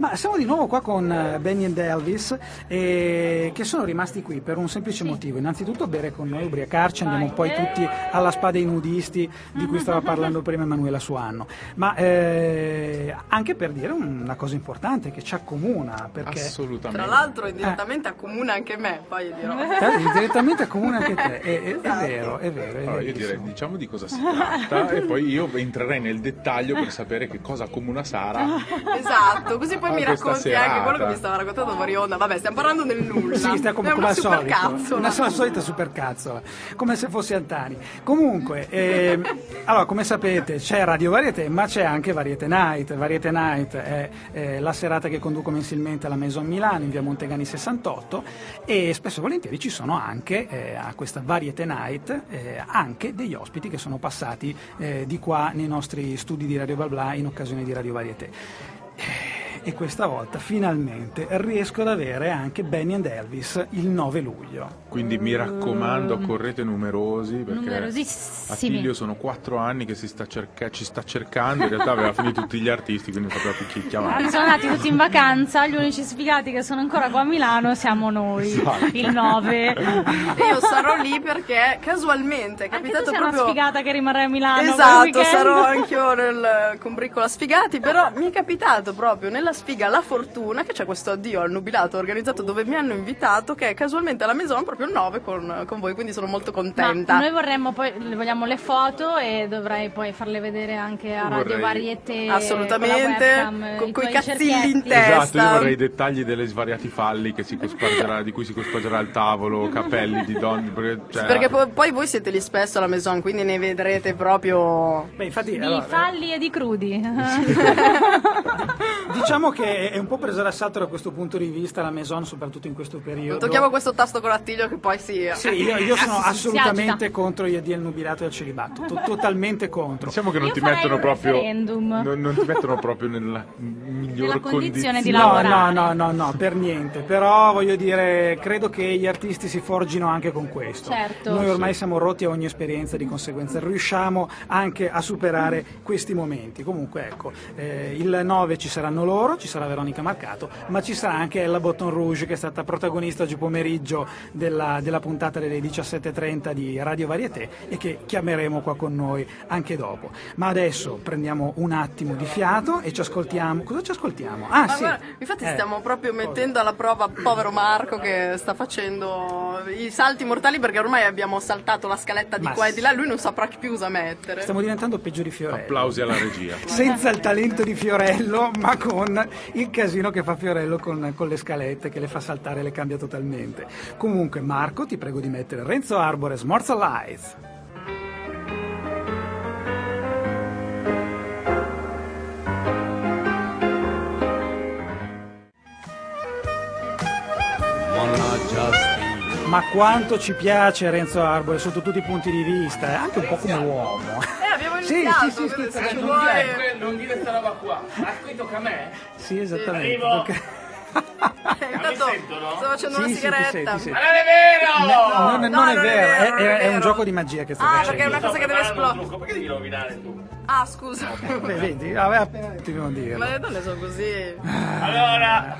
Ma siamo di nuovo qua con eh, Benny ed Elvis eh, che sono rimasti qui per un semplice motivo. Innanzitutto bere con noi, ubriacarci, andiamo poi tutti alla spada dei nudisti di cui stava parlando prima Emanuela Suanno. Ma eh, anche per dire una cosa importante che ci accomuna. Perché, Assolutamente. Tra l'altro indirettamente accomuna anche me, poi dirò. Eh, direttamente accomuna anche te, è, è- è vero, è vero. È Allora, io direi diciamo di cosa si tratta e poi io entrerei nel dettaglio per sapere che cosa accomuna Sara. Esatto, così poi Ah, mi racconti anche serata. quello che mi stava raccontando fuori onda. Vabbè, stiamo parlando del nulla. Sì, sta come, è come una al solito, una sola solita supercazzola, come se fosse Antani. Comunque, ehm, allora, come sapete, c'è Radio Varieté, ma c'è anche Variete Night. Variete Night è eh, la serata che conduco mensilmente alla Maison Milano in via Montegani 68 e spesso e volentieri ci sono anche eh, a questa Variete Night eh, anche degli ospiti che sono passati eh, di qua nei nostri studi di Radio Blabla in occasione di Radio Varieté. E questa volta finalmente riesco ad avere anche Benny and Elvis il 9 luglio. Quindi mi raccomando, correte numerosi perché Numerosissimi. Attilio sono quattro anni che si sta cerca- ci sta cercando, in realtà aveva finito tutti gli artisti, quindi faceva picchicchia avanti. Sono andati tutti in vacanza, gli unici sfigati che sono ancora qua a Milano siamo noi, Esatto. il 9. E io sarò lì perché casualmente è Anche tu capitato sei una proprio. sfigata che rimarrà a Milano. Esatto, sarò anch'io nel combricola sfigati, però mi è capitato proprio nella sfiga la fortuna che c'è questo addio al nubilato organizzato dove mi hanno invitato che è casualmente alla Maison proprio il 9 con, con voi, quindi sono molto Ma contenta. noi vorremmo poi, vogliamo le foto e dovrei poi farle vedere anche a Radio Vorrei- Varieté. Assolutamente, webcam, con i cazzilli in testa. Esatto, io vorrei i dettagli delle svariati falli che si cospargerà- di cui si cospargerà il tavolo, capelli di donne. Perché, cioè, Perché poi, poi voi siete lì spesso alla Maison, quindi ne vedrete proprio. Beh, infatti, Di allora, falli e di crudi. diciamo che è un po' presa d'assalto da questo punto di vista la Maison, soprattutto in questo periodo. Non tocchiamo questo tasto con Attilio che poi si. Sì, io, io sono Si assolutamente contro gli addio al nubilato e al celibato, to- totalmente contro. Diciamo che non ti mettono proprio. Non, non ti mettono proprio nella miglior Nella condizione di No, lavorare. no, no, no, no, per niente. Però voglio dire, credo che gli artisti si forgino anche con questo. Certo. Noi ormai siamo rotti a ogni esperienza, di conseguenza riusciamo anche a superare questi momenti. Comunque, ecco, eh, il 9 ci saranno loro, ci sarà Veronica Marcato, ma ci sarà anche Ella Botton Rouge che è stata protagonista oggi pomeriggio della, della puntata delle 17.30 di Radio Varieté e che chiameremo qua con noi anche dopo. Ma adesso prendiamo un attimo di fiato e ci ascoltiamo. Cosa ci ascoltiamo? Ah, Ma sì. guarda, infatti Eh. stiamo proprio mettendo alla prova povero Marco che sta facendo i salti mortali perché ormai abbiamo saltato la scaletta di Ma qua e di là, lui non saprà più cosa mettere. Stiamo diventando peggio di Fiorello. Applausi alla regia. Senza il talento di Fiorello, ma con il casino che fa Fiorello con, con le scalette, che le fa saltare e le cambia totalmente. Comunque, Marco, ti prego di mettere Renzo Arbore, Smorza Lights. Ma quanto ci piace Renzo Arbore sotto tutti i punti di vista, è anche un po' come uomo. Eh, abbiamo Sì, iniziato, sì, sì, quindi sì, se sì, ci sì. vuole... non dire sta roba qua. Ha scritto che a me? Sì, esattamente. Perché- Eh, Intanto sentono? sto facendo Sì, una sì, sigaretta. sì. Ma non è vero! Non, non No, è non è vero, vero, è, non è- è è un vero. gioco di magia che stai Ah, facendo. perché è una cosa che deve esplodere. Perché devi rovinare tu? Ah, scusa. Beh, vedi, aveva appena detto di non Ma le donne sono così. Allora,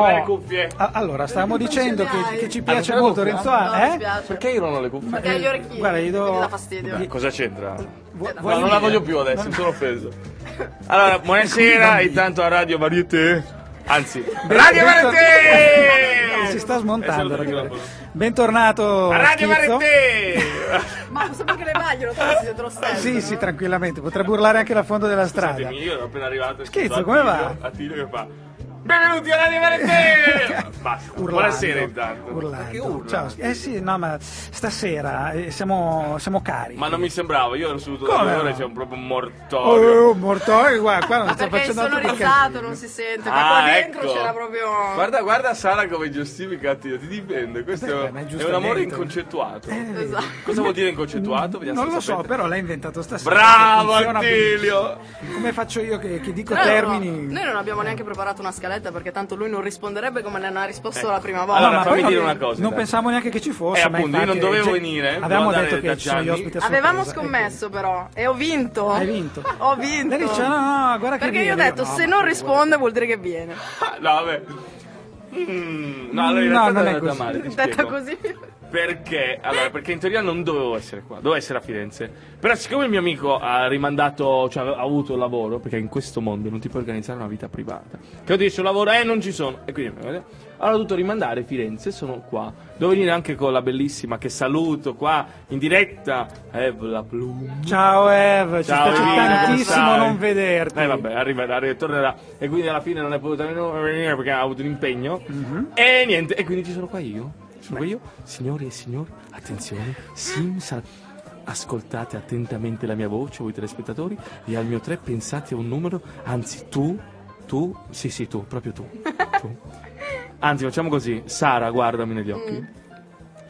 dove Oh, le cuffie? a- Allora, stavamo dicendo che, che ci Ah, piace non molto Renzo No, Ar- mi eh? Perché io non ho le cuffie? Perché hai gli orecchini. Guarda, gli do- dà fastidio. Beh, cosa c'entra? Vu- No, vuoi non la dire? voglio più adesso, mi sono offeso. Allora, buonasera, intanto a Radio Varieté. Anzi, Radio Bentor- Varieté! Si sta smontando. il ragazzi. microfono. Bentornato. A Radio Schizzo. Varieté! Ma possiamo anche le maglie, lo trovi dietro lo stesso. Sì, sì, tranquillamente, potrebbe urlare anche la fondo della strada. Scusatemi, io ero appena arrivato. Schizzo, come va? Attilio che fa. Benvenuti a Radio Varieté! Basta. Urlando, Buonasera intanto. Urlando. Che urla? Ciao. Eh sì, no, ma stasera eh, siamo, siamo carichi. Ma non mi sembrava, io ero seduto da Come due no? ore e c'è un proprio un mortorio. Oh, mortorio, guarda, qua non perché facendo altro che risato, casino. non si sente. Ma Ah, qua dentro ecco. c'era proprio. Guarda, guarda Sara come giustifica ti dipende. Questo Beh, è, è un amore inconcettuato. Eh, Esatto. Cosa vuol dire inconcettuato? Vediamo Non lo so, sapete. però l'hai inventato stasera. Bravo Attilio! Come faccio io che, che dico non- termini? Noi non abbiamo neanche preparato una scaletta diretta perché tanto lui non risponderebbe come ne ha risposto la prima volta. Allora, ma fammi dire non- una cosa. Non dai. pensavo neanche che ci fosse. Eh, appunto, io non dovevo cioè, venire, Avevamo detto che ci sono gli ospiti a Avevamo sorpresa, scommesso però e ho vinto. Hai vinto. Ho vinto. Lei dice, no, no, guarda che Perché io ho detto No, se non che risponde vuol dire che viene. No, vabbè. Mm, no, allora in No, realtà non è così. male, Detta così. Perché? Allora, perché in teoria non dovevo essere qua, dovevo essere a Firenze. Però siccome il mio amico ha rimandato, cioè ha avuto il lavoro, perché in questo mondo non ti puoi organizzare una vita privata. Che ho detto lavoro, eh non ci sono. E quindi allora ho dovuto rimandare Firenze, sono qua. Devo venire anche con la bellissima che saluto qua in diretta. Evla Plum. Ciao Ev, ci Ciao, Evina, come tantissimo non vederti. Eh vabbè, arriverà, arriverà, tornerà. E quindi alla fine non è potuta venire perché ha avuto un impegno. Mhm. E niente, e quindi ci sono qua io. Sono io. Signori e signori, attenzione. Simsa. Ascoltate attentamente la mia voce, voi telespettatori, e al mio 3 pensate a un numero, anzi tu, tu, sì sì tu, proprio tu. tu. Anzi facciamo così, Sara guardami negli occhi.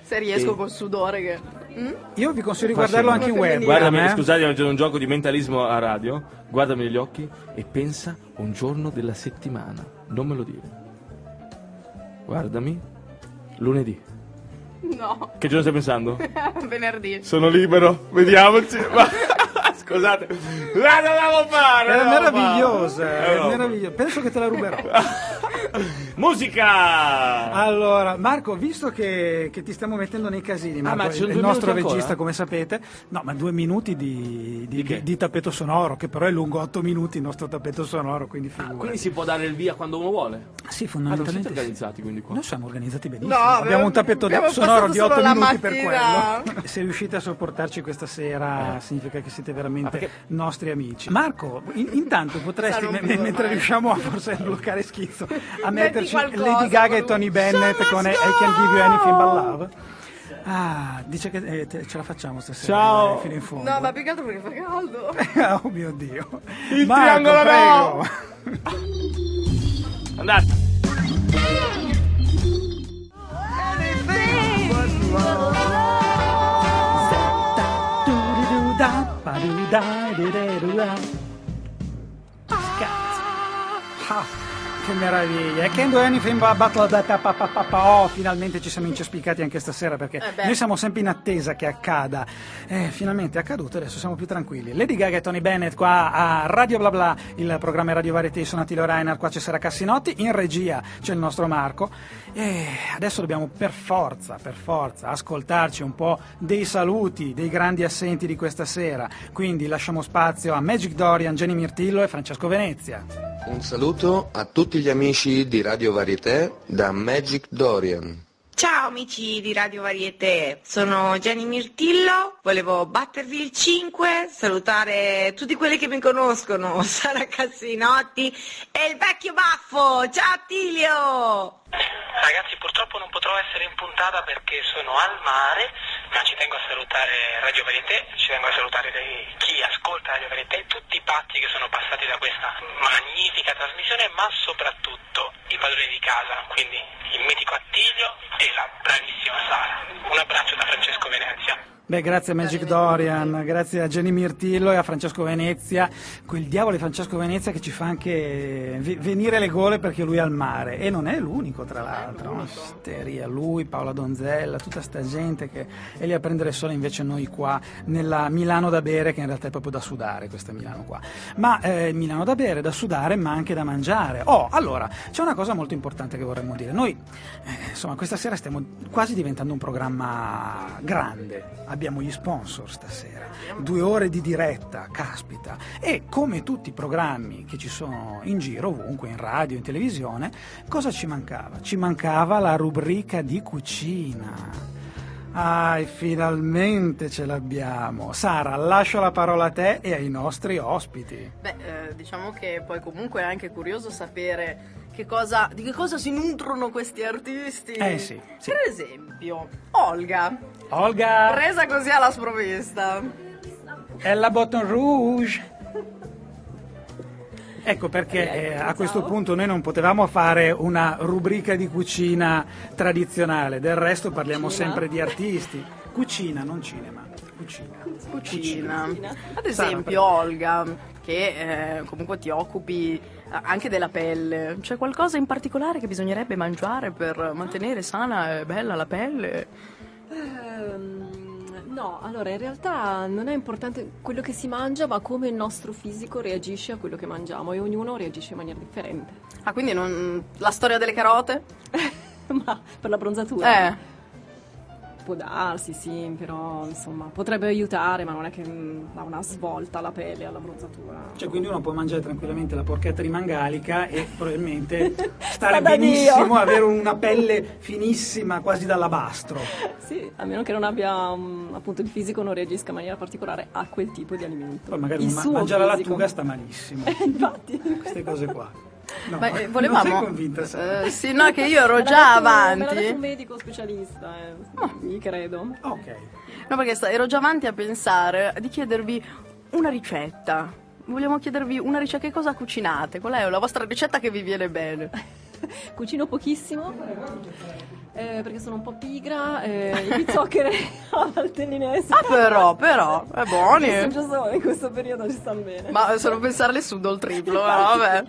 Se riesco E- col sudore che... Mm? Io vi consiglio di guardarlo anche in web. Guardami, eh? scusate, c'è un gioco di mentalismo a radio. Guardami negli occhi e pensa un giorno della settimana. Non me lo dire. Guardami. Lunedì. No, Che giorno stai pensando? venerdì. Sono libero, vediamoci. Scusate, la dovevo fare! Era dovevo meravigliosa, era Eh, meravigliosa. Penso che te la ruberò. Musica! Allora, Marco, visto che, che ti stiamo mettendo nei casini, Marco, Ah, ma il due nostro regista, ancora? come sapete, no, ma due minuti di, di, Di di tappeto sonoro, che però è lungo otto minuti il nostro tappeto sonoro, quindi figurati. Quindi si può dare il via quando uno vuole? Sì, Ah, fondamentalmente. sì. organizzati quindi qua? Noi siamo organizzati benissimo. No, abbiamo un tappeto abbiamo sonoro di solo 8 la minuti per mattina. quello. Se riuscite a sopportarci questa sera, significa che siete veramente perché- nostri amici. Marco, in- intanto potresti, me- mentre riusciamo a forse bloccare schizzo, a metterci qualcosa, Lady Gaga e Tony Bennett con I Can Give You Anything But Love. Ah, dice che eh, ce la facciamo stasera. Ciao. dai, Fino in fondo. No, ma più che altro perché fa caldo. oh mio Dio. Il Marco, triangolo no! prego. Andate! Du-du-du-da, ba-du-da-du-de-du-da. Cazzo. Ah, che meraviglia. E Can Do Anything But But Da Da Pa Pa Pa Pa. Oh, finalmente ci siamo incespicati anche stasera perché Eh noi siamo sempre in attesa che accada. Eh, finalmente è accaduto, adesso siamo più tranquilli. Lady Gaga e Tony Bennett qua a Radio Bla Bla, il programma Radio Variety, sono Attilio Reiner, qua c'è Sara Cassinotti, in regia c'è il nostro Marco. E adesso dobbiamo per forza, per forza, ascoltarci un po' dei saluti dei grandi assenti di questa sera. Quindi lasciamo spazio a Magic Dorian, Jenny Mirtillo e Francesco Venezia. Un saluto a tutti gli amici di Radio Varieté da Magic Dorian. Ciao amici di Radio Varieté, sono Jenny Mirtillo, volevo battervi il 5, salutare tutti quelli che mi conoscono, Sara Cassinotti e il vecchio baffo, ciao Attilio! Ragazzi, purtroppo non potrò essere in puntata perché sono al mare, ma ci tengo a salutare Radio Varieté, ci tengo a salutare dei- chi ascolta Radio Varieté, tutti i patti che sono passati da questa magnifica trasmissione, ma soprattutto i padroni di casa, quindi il mitico Attilio e la bravissima Sara. Un abbraccio da Francesco Venezia. Beh, grazie a Magic Dorian, grazie a Jenny Mirtillo e a Francesco Venezia, quel diavolo di Francesco Venezia che ci fa anche ve- venire le gole perché lui è al mare. E non è l'unico tra l'altro, no? Isteria, lui, Paola Donzella, tutta sta gente che è lì a prendere sole invece noi qua nella Milano da bere che in realtà è proprio da sudare questa Milano qua, ma eh, Milano da bere, da sudare ma anche da mangiare. Oh, allora, c'è una cosa molto importante che vorremmo dire, noi eh, insomma questa sera stiamo quasi diventando un programma grande, abbiamo gli sponsor stasera, due ore di diretta, caspita, e come tutti i programmi che ci sono in giro, ovunque, in radio, in televisione, cosa ci mancava? Ci mancava la rubrica di cucina. Ah, finalmente ce l'abbiamo. Sara, lascio la parola a te e ai nostri ospiti. Beh, eh, diciamo che poi comunque è anche curioso sapere che cosa, di che cosa si nutrono questi artisti. Eh sì, sì. Per esempio, Olga, Olga, presa così alla sprovvista. è la Botton Rouge. Ecco perché eh, a questo punto noi non potevamo fare una rubrica di cucina tradizionale, del resto parliamo sempre di artisti. Cucina, non cinema. Cucina. Cucina. Ad Sara, esempio, Olga, che eh, comunque ti occupi Ah, Anche della pelle. C'è qualcosa in particolare che bisognerebbe mangiare per mantenere sana e bella la pelle? Ehm, no, allora in realtà non è importante quello che si mangia, ma come il nostro fisico reagisce a quello che mangiamo e ognuno reagisce in maniera differente. Ah, quindi non... la storia delle carote? ma per la bronzatura? Eh. Può darsi, sì, però insomma potrebbe aiutare, ma non è che mm, dà una svolta alla pelle, alla bronzatura. Cioè, quindi uno può mangiare tranquillamente la porchetta di mangalica e probabilmente stare benissimo, avere una pelle finissima, quasi d'alabastro. Sì, a meno che non abbia mm, appunto il fisico non reagisca in maniera particolare a quel tipo di alimento. Poi magari il ma- mangiare la lattuga sta malissimo. Infatti. Queste cose qua. No, Beh, eh, non volevamo. sei convinta? Eh, sì, no, che io ero già detto- Me un avanti. medico specialista, eh. gli credo. Ok. No, perché sta- ero già avanti a pensare di chiedervi una ricetta. Vogliamo chiedervi una ricetta. Che cosa cucinate? Qual è la vostra ricetta che vi viene bene? Cucino pochissimo eh, perché sono un po' pigra, eh, i pizzoccheri a valtellinese. Ah, però, però, è buoni. Giusto in questo periodo ci stanno bene. Ma solo pensarle sudo il triplo, eh, vabbè.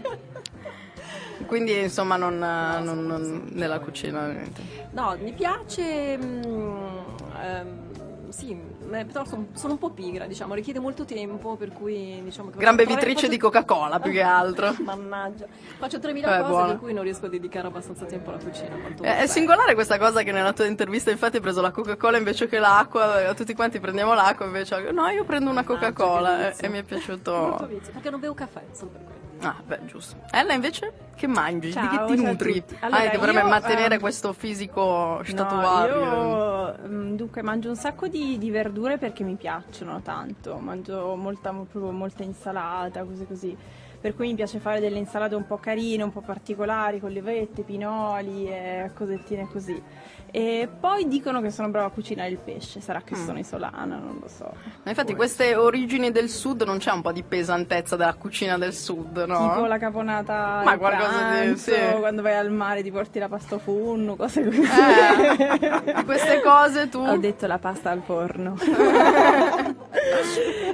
Quindi, insomma, non, non- non- nella cucina, niente. No, mi piace. mm, ehm, sì, eh, però sono, sono un po' pigra, diciamo, richiede molto tempo, per cui diciamo che Gran bevitrice di Coca-Cola, più che altro. Mannaggia, faccio 3.000 Eh, cose buono. per cui non riesco a dedicare abbastanza tempo alla cucina. Eh, È, è singolare questa cosa che nella tua intervista infatti hai preso la Coca-Cola invece che l'acqua, eh, tutti quanti prendiamo l'acqua invece no io prendo una Coca-Cola e, e mi è Molto piaciuto. vizio, perché non bevo caffè, solo per quello. Ah, beh, giusto. Ella invece che mangi? Ciao, di che ti nutri? tutti. Allora, ah, che vorrebbe io, mantenere ehm, questo fisico No, statuario. io mm, dunque mangio un sacco di, di verdure perché mi piacciono tanto, mangio molta, proprio molta insalata, cose così. Per cui mi piace fare delle insalate un po' carine, un po' particolari, con levette, pinoli e cosettine così. E poi dicono che sono brava a cucinare il pesce, sarà che Mm. sono isolana, non lo so. Ma infatti queste origini del sud non c'è un po' di pesantezza della cucina del sud, no? Tipo la caponata Ma al qualcosa di- sì. quando vai al mare ti porti la pasta funno, cose così. Eh, queste cose tu? Ho detto la pasta al forno.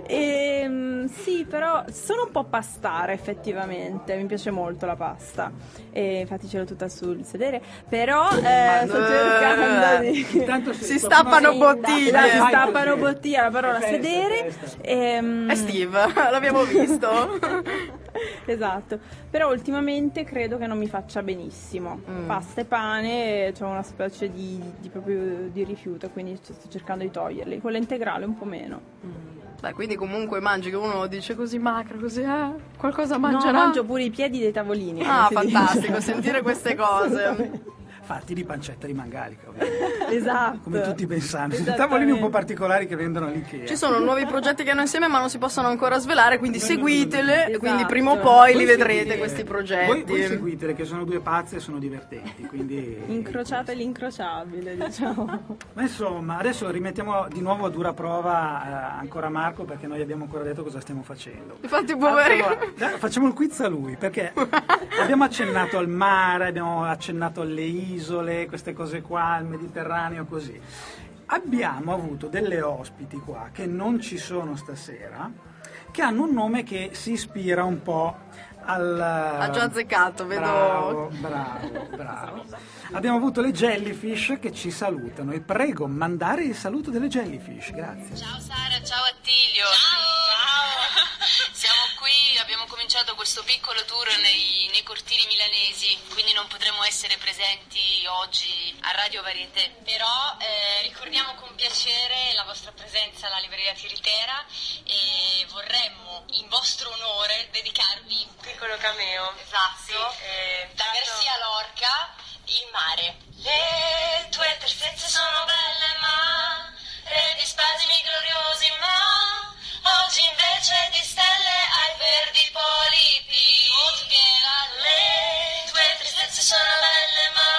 Ehm, sì, però sono un po' pastara effettivamente, mi piace molto la pasta. E infatti ce l'ho tutta sul sedere, però eh, sto cercando di... Si stappano Sì, bottiglie. la- Si stappano bottiglie, la parola sedere. festa. Ehm, È Steve, l'abbiamo visto. Esatto, però ultimamente credo che non mi faccia benissimo. Mm. Pasta e pane, c'è una specie di, di proprio di rifiuto, quindi sto cercando di toglierli. Con l'integrale un po' meno. Beh, quindi comunque mangi che uno dice così macro, così, eh, qualcosa No, mangerà. mangio pure i piedi dei tavolini. Ah, fantastico, dice. sentire queste cose. Fatti di pancetta di mangalica, ovviamente. Esatto. come tutti pensanti. Esattamente. Tavolini un po' particolari che vendono all'IKEA. Ci sono nuovi progetti che hanno insieme ma non si possono ancora svelare, quindi seguitele, Esatto. quindi prima o poi li Voi vedrete seguite- questi Voi, progetti. voi seguitele che sono due pazze e sono divertenti, quindi... Incrociate l'incrociabile, diciamo. Ma insomma, adesso rimettiamo di nuovo a dura prova eh, ancora Marco perché noi abbiamo ancora detto cosa stiamo facendo. Infatti, poverino. Allora, dai, facciamo il quiz a lui perché abbiamo accennato al mare, abbiamo accennato alle isole, queste cose qua, al Mediterraneo, così. Abbiamo avuto delle ospiti qua che non ci sono stasera, che hanno un nome che si ispira un po' al... Ha già azzeccato, vedo. Bravo, bravo, bravo. Abbiamo avuto le jellyfish che ci salutano e prego mandare il saluto delle jellyfish, grazie. Ciao Sara, ciao Attilio. Ciao. Questo piccolo tour nei, nei cortili milanesi, quindi non potremo essere presenti oggi a Radio Varieté. Però eh, ricordiamo con piacere la vostra presenza alla libreria Tiritera e vorremmo in vostro onore dedicarvi un piccolo cameo. Esatto. da Garcia Lorca, il mare. Le tue tristezze sono belle ma re di spasimi gloriosi ma oggi invece di stelle hai verdi polipi. Le tue tristezze sono belle ma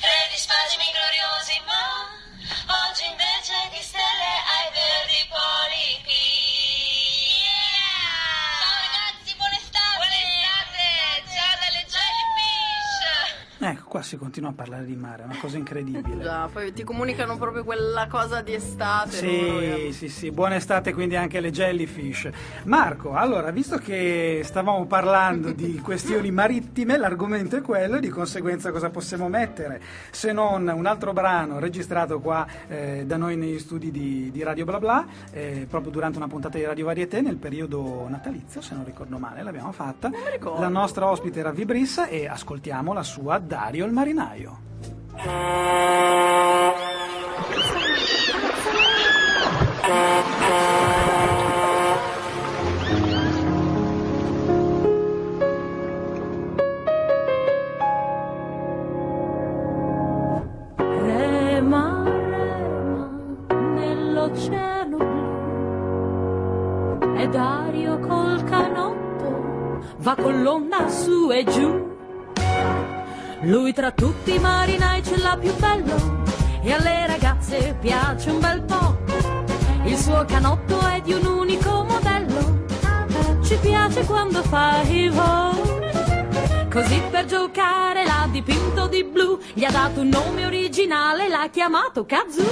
re di spasimi gloriosi ma oggi invece di stelle hai verdi polipi. Ciao ragazzi buona estate. Buona estate. Ciao dalle jellyfish. Ecco, qua si continua a parlare di mare, è una cosa incredibile. Già, poi ti comunicano proprio quella cosa di estate. Sì, sì, sì, buona estate quindi anche alle jellyfish. Marco, allora, visto che stavamo parlando di questioni marittime, l'argomento è quello e di conseguenza cosa possiamo mettere se non un altro brano registrato qua eh, da noi negli studi di, di Radio Bla Bla, eh, proprio durante una puntata di Radio Varieté nel periodo natalizio, se non ricordo male, l'abbiamo fatta. La nostra ospite era Vibrissa e ascoltiamo la sua Dario il marinaio. Rema, rema nell'oceano blu e Dario col canotto va con l'onda su e giù. Lui tra tutti i marinai ce l'ha più bello e alle ragazze piace un bel po'. Il suo canotto è di un unico modello, ci piace quando fa il volo. Così per giocare l'ha dipinto di blu, gli ha dato un nome originale, l'ha chiamato Kazoo.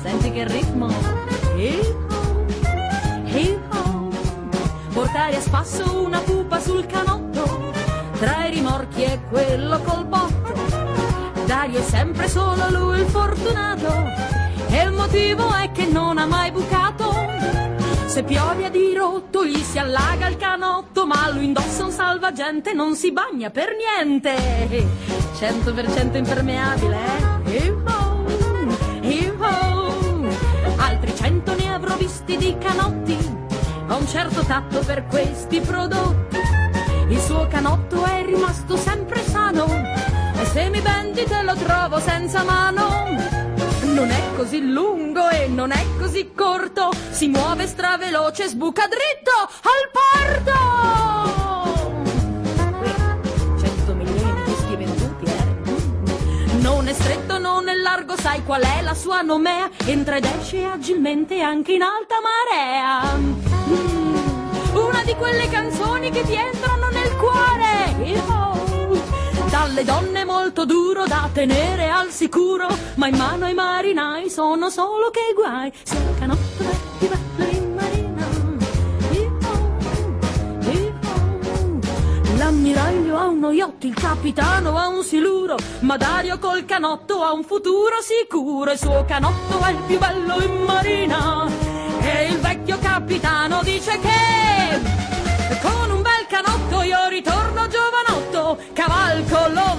Senti che ritmo. Hip-ho, hip-ho. Portare a spasso una pupa sul canotto, i rimorchi e quello col botto. Dario è sempre solo lui il fortunato, e il motivo è che non ha mai bucato. Se piove a dirotto gli si allaga il canotto, ma lui indossa un salvagente, non si bagna per niente. 100% impermeabile, eh? Hip-ho, hip-ho. Altri cento ne avrò visti di canotti, ho un certo tatto per questi prodotti. Il suo canotto te lo trovo senza mano. Non è così lungo e non è così corto, si muove straveloce, sbuca dritto al porto! 100 milioni di dischi eh? Non è stretto, non è largo, sai qual è la sua nomea? Entra ed esce agilmente anche in alta marea. Mm, una di quelle canzoni che ti entrano nel cuore. Io dalle donne molto duro da tenere al sicuro, ma in mano ai marinai sono solo che guai. Se il canotto è più bello in marina, Io, io. l'ammiraglio ha uno yacht, il capitano ha un siluro, ma Dario col canotto ha un futuro sicuro. Il suo canotto è il più bello in marina, e il vecchio capitano dice che con un bel canotto io ritorno giovanotto, cavalco l'onda,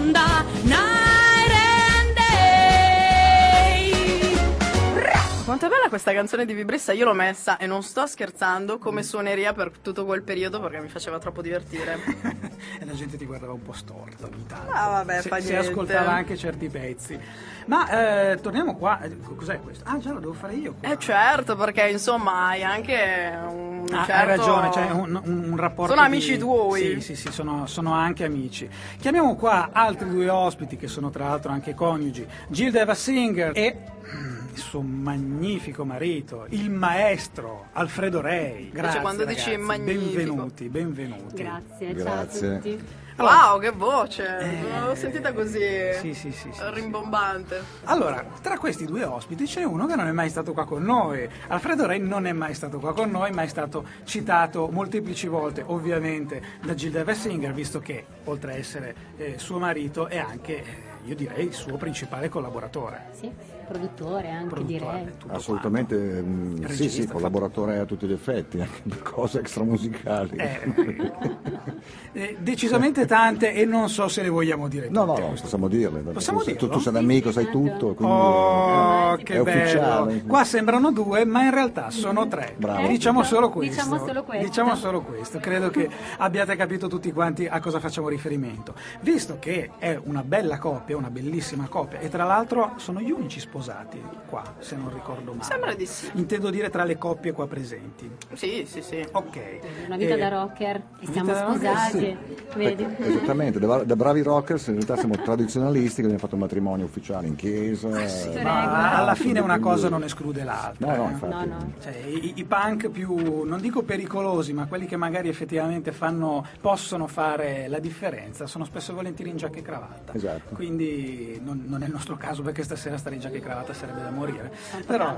Quanto è bella questa canzone di Vibrissa, io l'ho messa e non sto scherzando come suoneria per tutto quel periodo perché mi faceva troppo divertire. E la gente ti guardava un po' storto ogni tanto. Ah, vabbè, se, fa se niente. ascoltava anche certi pezzi. Ma eh, torniamo qua. Eh, Cos'è questo? Ah, già lo devo fare io. Qua. Eh certo, perché insomma hai anche un Ah, certo... Hai ragione, c'è un, un- un rapporto. Sono di- amici tuoi. Sì, sì, sì, sono, sono anche amici. Chiamiamo qua altri due ospiti che sono tra l'altro anche coniugi: Gilda Eva Singer e mm, il suo magnifico marito, il maestro Alfredo Rei. Grazie. quando dici ragazzi, magnifico. Benvenuti, benvenuti. Grazie, Grazie. ciao a tutti. Wow, che voce! Non l'ho sentita così Eh. Sì, sì, sì, sì, rimbombante. Allora, tra questi due ospiti c'è uno che non è mai stato qua con noi. Alfredo Re non è mai stato qua con noi, ma è stato citato molteplici volte, ovviamente, da Gilda Vessinger, visto che, oltre a essere eh, suo marito, è anche, eh, io direi, il suo principale collaboratore. Sì, produttore anche Produttore, direi. Assolutamente, mm, sì, Regista, sì, collaboratore a tutti gli effetti, anche per cose extramusicali. Eh, decisamente tante e non so se le vogliamo dire No, tutte. no, no, possiamo dirle. Possiamo tu, dirlo? tu sei un amico, sai tutto, quindi Oh, è che bello! Qua sembrano due, ma in realtà sono tre. Bravo. Diciamo solo questo. Diciamo solo questo. Diciamo solo questo. Credo che abbiate capito tutti quanti a cosa facciamo riferimento. Visto che è una bella coppia, una bellissima coppia, e tra l'altro sono gli unici sposati qua, se non ricordo male. Sembra di sì. Intendo dire tra le coppie qua presenti. Sì, sì, sì. Ok. Una vita Eh, da rocker e siamo sposati. sì. Vedi? Esattamente, da, da bravi rockers in realtà siamo tradizionalisti che abbiamo fatto un matrimonio ufficiale in chiesa. eh, Ma alla fine una cosa non esclude l'altra. No, no, eh. infatti. Cioè, i, i punk più, non dico pericolosi, ma quelli che magari effettivamente fanno, possono fare la differenza, sono spesso e volentieri in giacca e cravatta. Esatto. Quindi non, non è il nostro caso perché stasera stare in giacca e cravatta sarebbe da morire. Però,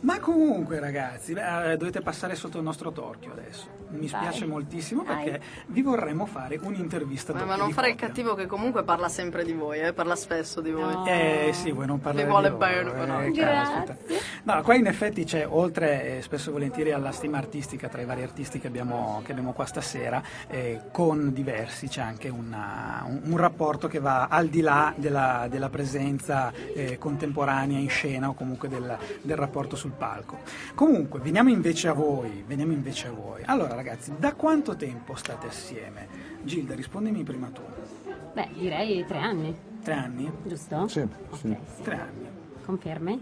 ma comunque ragazzi, beh, eh, dovete passare sotto il nostro torchio adesso. Mi spiace moltissimo perché vi vorremmo fare un'intervista Ma, ma non di fare il cattivo che comunque parla sempre di voi, eh, parla spesso di voi. Eh sì, vuoi non parlare Vi vuole di loro, bene, però. eh, caspita. No, qua in effetti c'è, oltre eh, spesso e volentieri alla stima artistica tra i vari artisti che abbiamo, che abbiamo qua stasera, eh, con diversi c'è anche una- un, un rapporto che va al di là della, della presenza eh, contemporanea in scena o comunque del, del rapporto sul palco. Comunque, veniamo invece a voi, veniamo invece a voi. Allora ragazzi, da quanto tempo state assieme? Gilda, rispondimi prima tu. Beh, direi tre anni, Tre anni? giusto? Sì, sì, Tre anni. Confermi?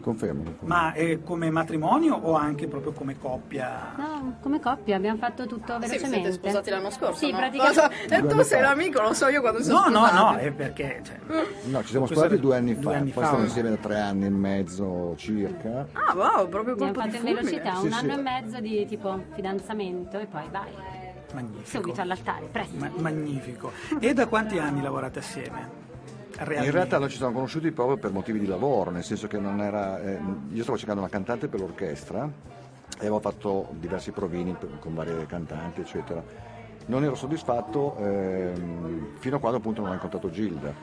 confermo. Ma eh, come matrimonio o anche proprio come coppia? No, come coppia abbiamo fatto tutto Sì, vi velocemente. siete sposati l'anno scorso, Sì, no? praticamente. Cosa- E tu sei l'amico, lo so io quando sono No, no, sposati. no, è perché... cioè, No, ci siamo sposati due anni due fa, anni poi fa, stiamo no? insieme da tre anni e mezzo circa. Ah, wow, proprio Abbiamo colpo fatto di in fulmine. velocità Sì, un sì. anno e mezzo di tipo fidanzamento e poi vai. Magnifico. Subito all'altare, presto. ma- magnifico. E da quanti anni lavorate assieme? Realmente? In realtà noi ci siamo conosciuti proprio per motivi di lavoro, nel senso che non era. eh, io stavo cercando una cantante per l'orchestra e avevo fatto diversi provini con varie cantanti, eccetera. Non ero soddisfatto ehm, fino a quando appunto non ho incontrato Gilda,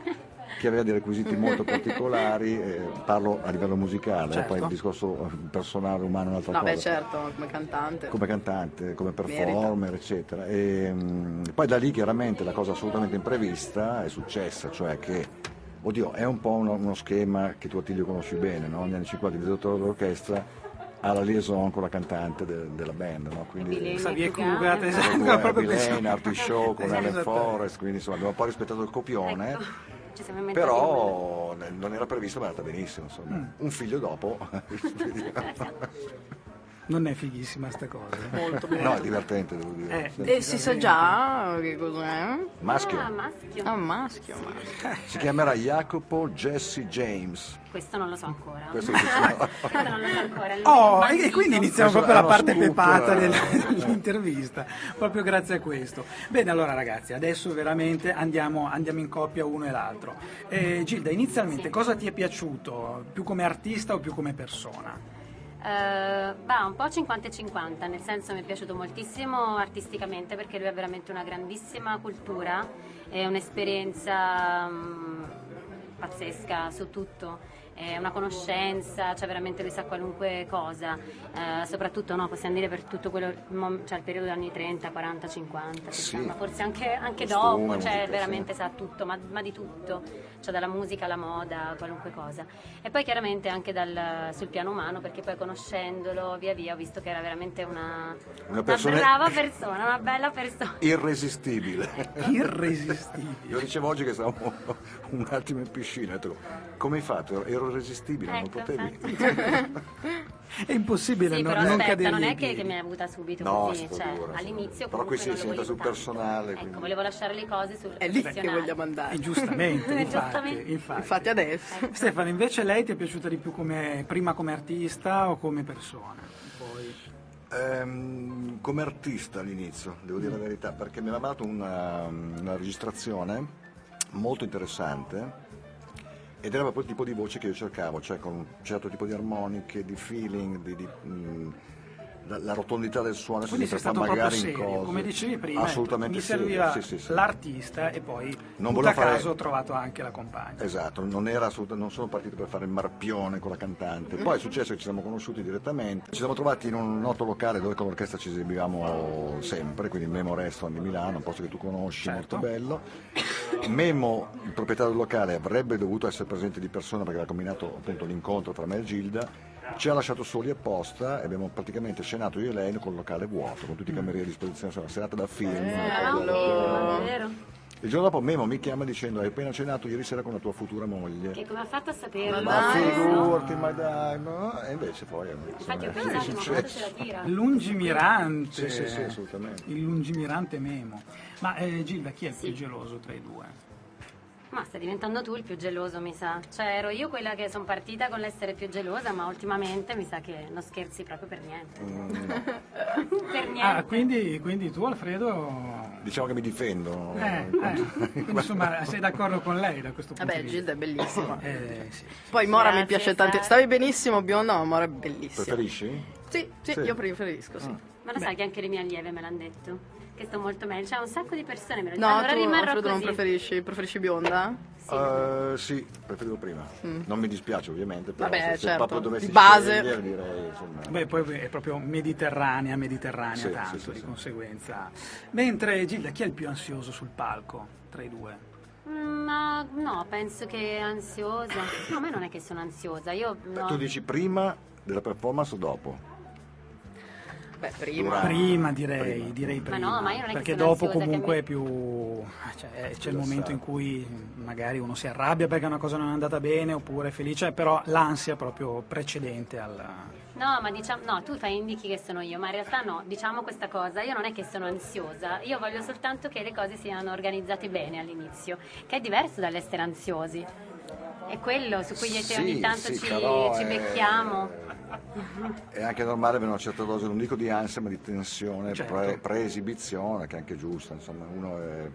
che aveva dei requisiti molto particolari, eh, parlo a livello musicale, Certo. poi il discorso eh, personale, umano è un'altra No, cosa beh, certo, come cantante. come cantante, come performer, eccetera. E, mm, poi da lì chiaramente la cosa assolutamente imprevista è successa, cioè che, oddio, è un po' uno, uno schema che tu Attilio conosci bene, no? Negli anni 50 il direttore dell'orchestra ha la liaison con la cantante de- della band, no? Quindi Xavier Cugat, esatto, Xavier proprio Villain, pensavo- Artie Show con. Alan Forrest, quindi insomma abbiamo un po' rispettato il copione. Ecco, Ci siamo inventati Però non era previsto, ma è andata benissimo. Insomma. Mm. Un figlio dopo. Non è fighissima sta cosa. Molto no, è divertente, devo dire. Eh, Sì. E si sa già che cos'è? Maschio. Ah, maschio. Ah, maschio, maschio. Si chiamerà Jacopo Jesse James. Questo non lo so ancora. Questo. Questo non lo so ancora. Oh, e e quindi iniziamo Questo proprio la parte scoop, pepata eh. del- dell'intervista, proprio grazie a questo. Bene, allora ragazzi, adesso veramente andiamo, andiamo in coppia uno e l'altro. Eh, Gilda, inizialmente cosa ti è piaciuto? Più come artista o più come persona? Eh, bah, un po' 50 e 50, nel senso mi è piaciuto moltissimo artisticamente perché lui ha veramente una grandissima cultura e un'esperienza mm, pazzesca su tutto. È una conoscenza, cioè veramente lui sa qualunque cosa, Eh, soprattutto no, possiamo dire per tutto quello, cioè il periodo degli anni 30, 40, 50, Sì. ma forse anche, anche dopo, cioè veramente sa tutto, ma, ma di tutto, cioè dalla musica alla moda, qualunque cosa. E poi chiaramente anche dal- sul piano umano, perché poi conoscendolo via via ho visto che era veramente una, Una persona- brava persona, una bella persona. Irresistibile. Irresistibile. Io dicevo oggi che stavamo un attimo in piscina, come hai fatto? Ero irresistibile, non Ecco, potevi. È impossibile Sì, non, però non aspetta, cadere non è che, piedi. che mi ha avuta subito No, così, cioè figura, all'inizio Però qui comunque si volevo sul personale. Ecco, quindi- volevo lasciare le cose sul È lì che vogliamo andare. E giustamente, infatti, Giustamente. infatti. Infatti adesso. Stefano, invece lei ti è piaciuta di più come, prima come artista o come persona? Poi... Ehm, come artista all'inizio, devo dire la verità, perché mi aveva dato una, una registrazione molto interessante ed era proprio il tipo di voce che io cercavo, cioè con un certo tipo di armoniche, di feeling, di, di, mh, la, la rotondità del suono. Quindi si stato magari in serio, cose. come dicevi prima, Assolutamente mi serviva sì, sì, sì. l'artista e poi Non a fare- caso ho trovato anche la compagna. Esatto, non, era assoluta- non sono partito per fare il marpione con la cantante. Poi è successo che ci siamo conosciuti direttamente. Ci siamo trovati in un noto locale dove con l'orchestra ci esibivamo sempre, quindi il Memo Restaurant di Milano, un posto che tu conosci, Certo. molto bello. Memo, il proprietario del locale, avrebbe dovuto essere presente di persona perché aveva combinato appunto l'incontro tra me e Gilda. Ci ha lasciato soli apposta e abbiamo praticamente scenato io e lei con il locale vuoto, con tutti i camerieri a disposizione, una serata da film. È vero. Il giorno dopo Memo mi chiama dicendo hai appena cenato ieri sera con la tua futura moglie. Che come ha fatto a saperlo? Ma Eh, figurati, ma dai, ma... E invece poi... Infatti ho pensato, è ma successo. quando se la tira? Lungimirante. Sì, sì, sì, assolutamente. Il lungimirante Memo. Ma eh, Gilda, chi è il più geloso tra i due? Ma stai diventando tu il più geloso, mi sa. Cioè, ero io quella che sono partita con l'essere più gelosa, ma ultimamente mi sa che non scherzi proprio per niente. per niente. Ah, quindi, quindi tu Alfredo... Diciamo che mi difendo. Eh, eh, quindi insomma sei d'accordo con lei da questo punto Vabbè, di vista? Gilda è bellissima. Eh, sì. Poi Mora mi Grazie, piace Sara. tanto. Stavi benissimo, bionda, ma Mora è bellissima. Preferisci? Sì, sì, Sì. io preferisco, sì. Ma lo sai che anche le mie allieve me l'hanno detto? Che sto molto meglio. Cioè, un sacco di persone me lo No, dicono. Allora tu rimarrò Alfredo non così. preferisci, preferisci bionda? Eh, sì, preferivo prima. Non mi dispiace ovviamente, però Mm. Vabbè, se, se certo, proprio dovessi di base. scegliere, direi, insomma, Beh, poi è proprio mediterranea, mediterranea Sì, tanto, sì, sì, di sì. conseguenza. Mentre Gilda, chi è il più ansioso sul palco tra i due? Mm, Ma no, penso che ansiosa. No, a me non è che sono ansiosa. Io no. Tu dici prima della performance o dopo? Beh, prima. Prima direi, direi Ma prima. no, ma io non è perché dopo comunque mi- è più... cioè, c'è il momento sa. in cui magari uno si arrabbia perché una cosa non è andata bene oppure è felice, però l'ansia è proprio precedente al... No, ma diciamo, no, tu fai indichi che sono io, ma in realtà no, diciamo questa cosa, io non è che sono ansiosa, io voglio soltanto che le cose siano organizzate bene all'inizio, che è diverso dall'essere ansiosi. È quello su cui Sì, ogni tanto sì, ci, però ci è- becchiamo. È anche normale avere una certa dose, non dico di ansia, ma di tensione Certo. pre- pre-esibizione, che è anche giusta, insomma, uno è,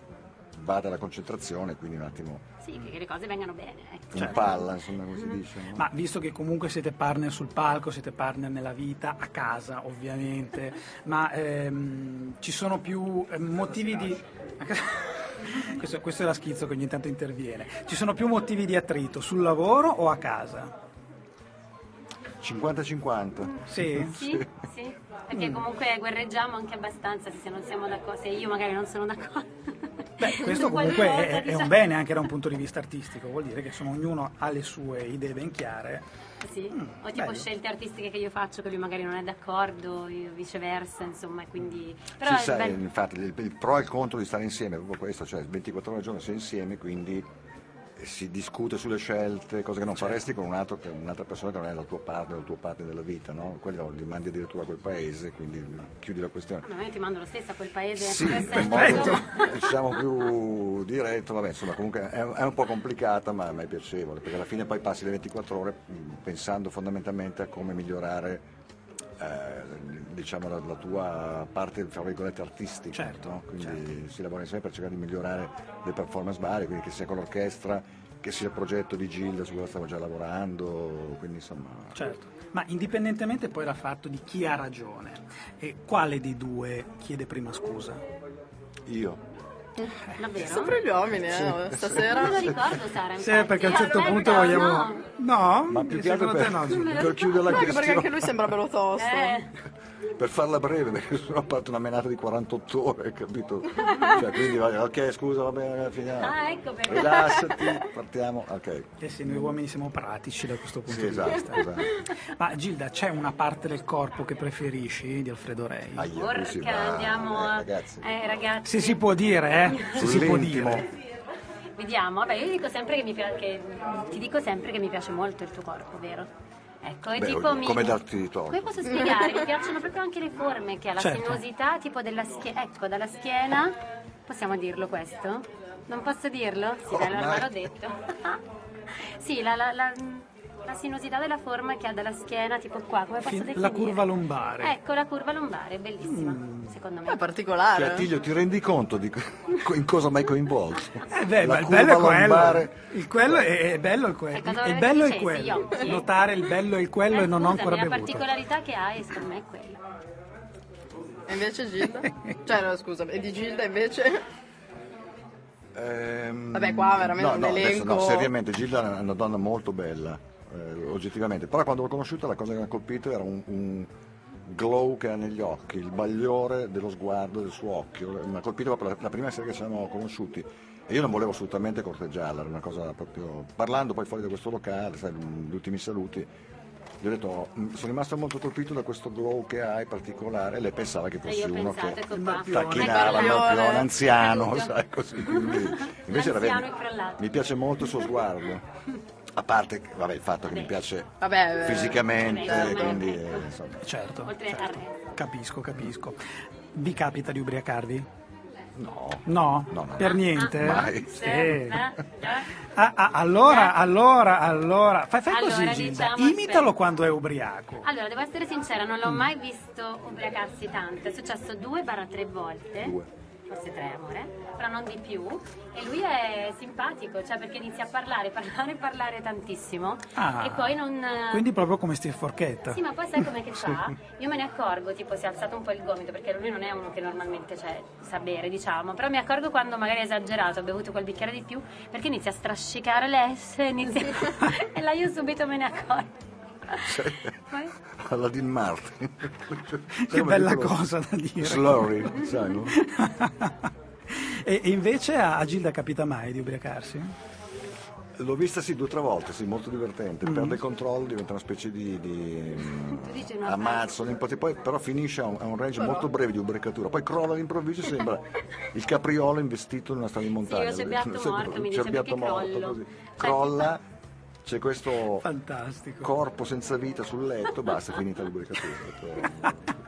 bada alla concentrazione, quindi un attimo Sì, che le cose vengano bene. Ecco. un palla, insomma, come si dice. no? Ma visto che comunque siete partner sul palco, siete partner nella vita, a casa ovviamente, ma ehm, ci sono più eh, motivi di... questo, questo è la schizzo che ogni tanto interviene. Ci sono più motivi di attrito sul lavoro o a casa? 50-50. Sì? Sì, sì, perché comunque guerreggiamo anche abbastanza se non siamo d'accordo, se io magari non sono d'accordo. Beh, questo comunque qualcosa, è, è diciamo. un bene anche da un punto di vista artistico, vuol dire che insomma, ognuno ha le sue idee ben chiare. Sì, o tipo bello. scelte artistiche che io faccio che lui magari non è d'accordo, io viceversa, insomma, quindi... Però Sì, è sai, infatti il, il pro e il contro di stare insieme è proprio questo, cioè 24 ore al giorno sei insieme, quindi si discute sulle scelte, cose che non Certo. faresti con un altro- che- un'altra persona che non è la tua parte, il tuo parte della vita, no? Quello li mandi addirittura a quel paese, quindi chiudi la questione. Ma io ti mando lo stesso a quel paese. Sì, in modo diciamo più diretto, vabbè, insomma, comunque è, è un po' complicata, ma, ma è piacevole, perché alla fine poi passi le 24 ore pensando fondamentalmente a come migliorare eh, diciamo, la, la tua parte, fra virgolette, artistica. Certo, no? Quindi si lavora insieme per cercare di migliorare le performance varie, quindi che sia con l'orchestra, che sia il progetto di Gilda su cui stavo già lavorando, quindi insomma... Certo, ma indipendentemente poi dal fatto di chi ha ragione, e quale dei due chiede prima scusa? Io. Davvero? Sempre gli uomini, eh, stasera. Non me lo ricordo, Sara. Sì, infatti. perché a un certo Aspetta, punto vogliamo... no. No? Ma più che altro per, no, per chiudere la No, anche perché questione. anche lui sembra bello tosto. Eh, per farla breve, perché sono parte una menata di 48 ore, capito? Cioè, quindi vai, ok, scusa, va bene, finiamo. Ah, ecco perché. Rilassati, partiamo, ok. Eh sì, noi uomini siamo pratici da questo punto Sì, di esatto, vista. esatto. Ma Gilda, c'è una parte del corpo che preferisci di Alfredo Rei? Aia, porca, qui si va, andiamo eh, a... ragazzi. Eh, ragazzi. Se si può dire, eh? Se si può dire. Vediamo, vabbè, io dico sempre che mi piace, che, ti dico sempre che mi piace molto il tuo corpo, vero? Ecco, è Beh, tipo mi... come darti di Come torto. posso spiegare? Mi piacciono proprio anche le forme che ha, la Certo. sinuosità tipo della schiena, ecco, dalla schiena, possiamo dirlo questo? Non posso dirlo? Sì, dai, allora l'ho detto. sì, la, la, la, la sinuosità della forma che ha dalla schiena, tipo qua, come posso Fin- definire? La curva lombare. Ecco, la curva lombare, bellissima, secondo me. È particolare. Cioè, Tiglio, ti rendi conto di co- in cosa mai coinvolto? Eh beh, La ma il bello è quello. lombare. Il quello è, è bello il quello. Il bello è quello. Notare il bello e il quello Eh, e non ho scusami, ancora la bevuto. particolarità che ha è secondo me è quella. E invece Gilda? cioè, no, scusa, e di Gilda invece? Ehm, Vabbè, qua veramente no, un no, adesso elenco. no, seriamente, Gilda è una donna molto bella, eh, oggettivamente. Però quando l'ho conosciuta la cosa che mi ha colpito era un, un glow che ha negli occhi, il bagliore dello sguardo del suo occhio. Mi ha colpito proprio la, la prima sera che ci siamo conosciuti. E io non volevo assolutamente corteggiarla, era una cosa proprio... Parlando poi fuori da questo locale, sai, gli ultimi saluti, Gli ho detto, "Mm, sono rimasto molto colpito da questo glow che hai particolare. Lei pensava che E ho uno che tacchinava, un anziano, sai, così. quindi- Invece era vero, mi piace molto il suo sguardo. A parte vabbè, il fatto che mi piace Vabbè, eh, fisicamente, vabbè, insomma, quindi ecco. eh, insomma. Certo, Oltre certo. capisco, capisco. Vi capita di ubriacarvi? No. No? No, no. Per niente? Mai. Sì. Eh? Ah, ah, allora, allora, allora, fai, fai così Allora, Gilda, diciamo, imitalo aspetta. quando è ubriaco. Allora, devo essere sincera, non Mm. l'ho mai visto ubriacarsi tanto. È successo due barra tre volte. Forse tre, amore, però non di più. E lui è simpatico, cioè perché inizia a parlare, parlare, parlare tantissimo. Ah, e poi non. Quindi proprio come Steve Forchetta. Sì, ma poi sai com'è che fa? Io me ne accorgo, tipo si è alzato un po' il gomito, perché lui non è uno che normalmente cioè, sa bere, diciamo, però mi accorgo quando magari è esagerato, ha bevuto quel bicchiere di più, perché inizia a strascicare le S, inizia... e là io subito me ne accorgo. Poi- Aladdin Martin. Che bella cosa da dire. Slurry, sai, no? E, e invece a, Gilda capita mai di ubriacarsi? L'ho vista sì due o tre volte, sì, molto divertente. Mm. Perde il controllo, diventa una specie di, di una ammazzo, poi però finisce a un, a un range molto breve di ubriacatura, poi crolla all'improvviso e sembra il capriolo investito in una strada di montagna. Sì, o cerbiatto Sempre- morto, mi dice, morto, crollo? così. Cioè, Crolla, c'è questo Fantastico. corpo senza vita sul letto, basta, è finita l'ibriacatura.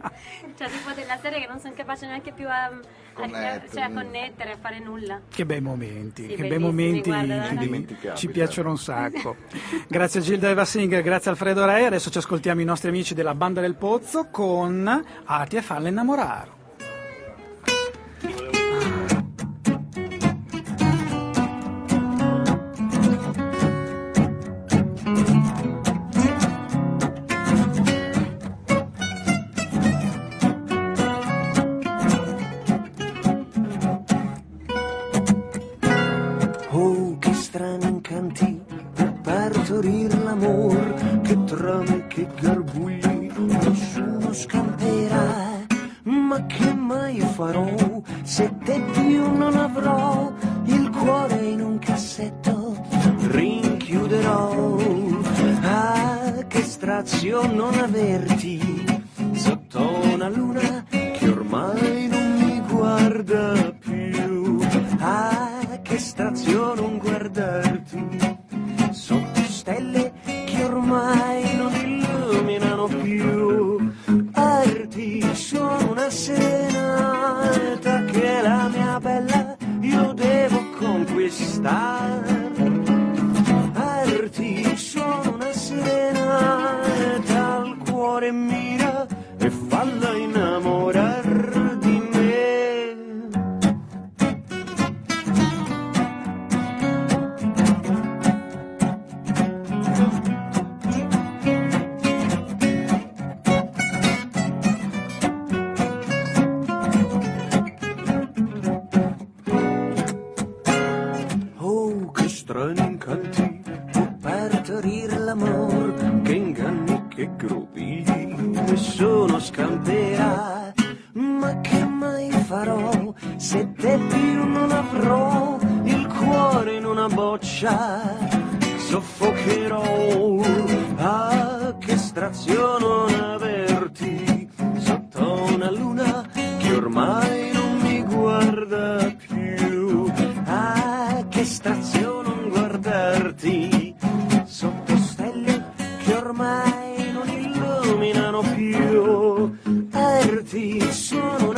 Cioè, tipo della serie che non sono capace neanche più a, a- Connettere. cioè, a connettere, a fare nulla. Che bei momenti, Sì, che bei momenti guarda, ci- piacciono un sacco. grazie a Gilda Eva Singer, grazie a Alfredo Re, adesso ci ascoltiamo i nostri amici della Banda del Pozzo con Arti e falle innamorare. Cassetto? Rinchiuderò. Ah, che strazio non averti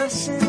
sono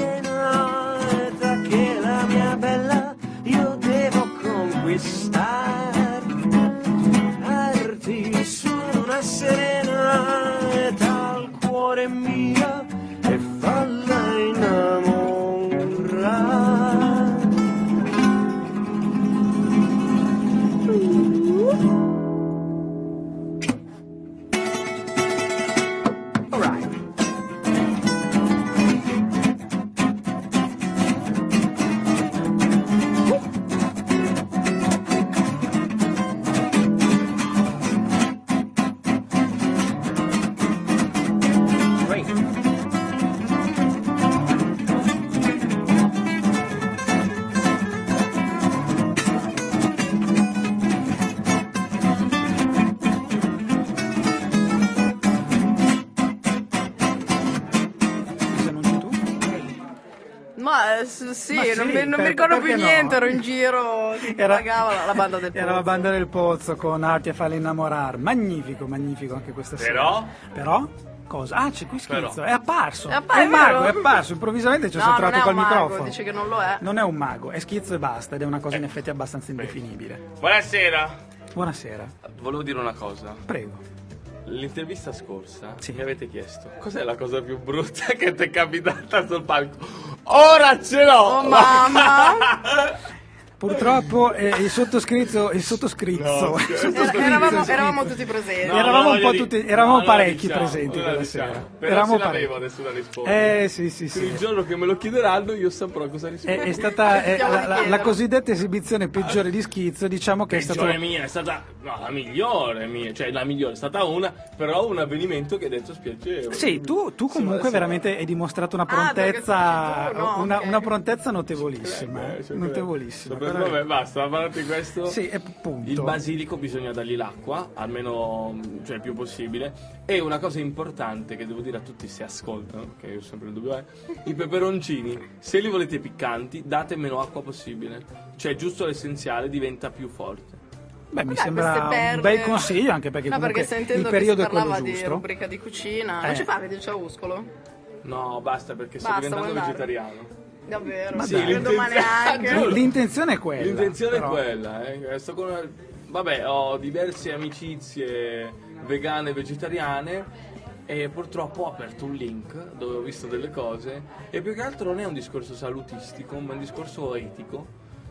sì, Ma sì, non, mi, non mi per- ricordo più perché no? niente, ero in giro, Era- pagava la, la banda del Era la Pozzo. banda del pozzo con Arti a farli innamorare. Magnifico, magnifico anche questa Però? sera. Però? Cosa? Ah, c'è qui scritto. Però. È apparso. È appa- è un mago, è apparso. Improvvisamente ci ho No, non entrato è col mago, microfono. dice che non lo è. Non è un mago, è schizzo e basta. Ed è una Eh. cosa in effetti abbastanza indefinibile. Buonasera. Buonasera. Volevo dire una cosa. Prego. L'intervista scorsa mi avete chiesto cos'è la cosa più brutta che ti è capitata sul palco. Ora ce l'ho! Purtroppo eh, il sottoscritto, il sottoscritto, No, il sottoscritto, eravamo, sì. eravamo tutti presenti. No, eravamo no, un po' voglio tutti, eravamo parecchi diciamo, presenti quella diciamo. sera. Però eravamo ce l'avevo parecchi. adesso da rispondere. Eh sì sì sì. Il giorno che me lo chiederanno io saprò cosa È, rispondere. è stata è Cerchiamo la, la- la cosiddetta esibizione peggiore di schizzo, diciamo che è stato Peggiore mia, è stata no, la migliore mia, cioè la migliore è stata una, però un avvenimento che ha detto spiacevole. Sì, tu, tu comunque sì. veramente hai dimostrato una Ah, prontezza, tu no, una, ok. una prontezza notevolissima, Eh, cioè, notevolissima. Però- vabbè, basta, a parte questo. Sì, è punto. Il basilico bisogna dargli l'acqua, almeno cioè, il più possibile. E una cosa importante che devo dire a tutti se ascoltano, che io ho sempre il dubbio è, i peperoncini, se li volete piccanti, date meno acqua possibile. Cioè giusto l'essenziale diventa più forte. Beh, mi Dai, sembra un bel consiglio anche perché No, comunque perché il periodo che è si quello parlava di giusto. rubrica di cucina, Eh. non ci fare del ciauscolo? No, basta perché sto Basta, diventando vuoi andare? vegetariano. Davvero? Ma Sì. Giuro. L'intenzione è quella. L'intenzione però. è quella. eh. Sto con- Vabbè, ho diverse amicizie vegane e vegetariane e purtroppo ho aperto un link dove ho visto delle cose e più che altro non è un discorso salutistico, ma un discorso etico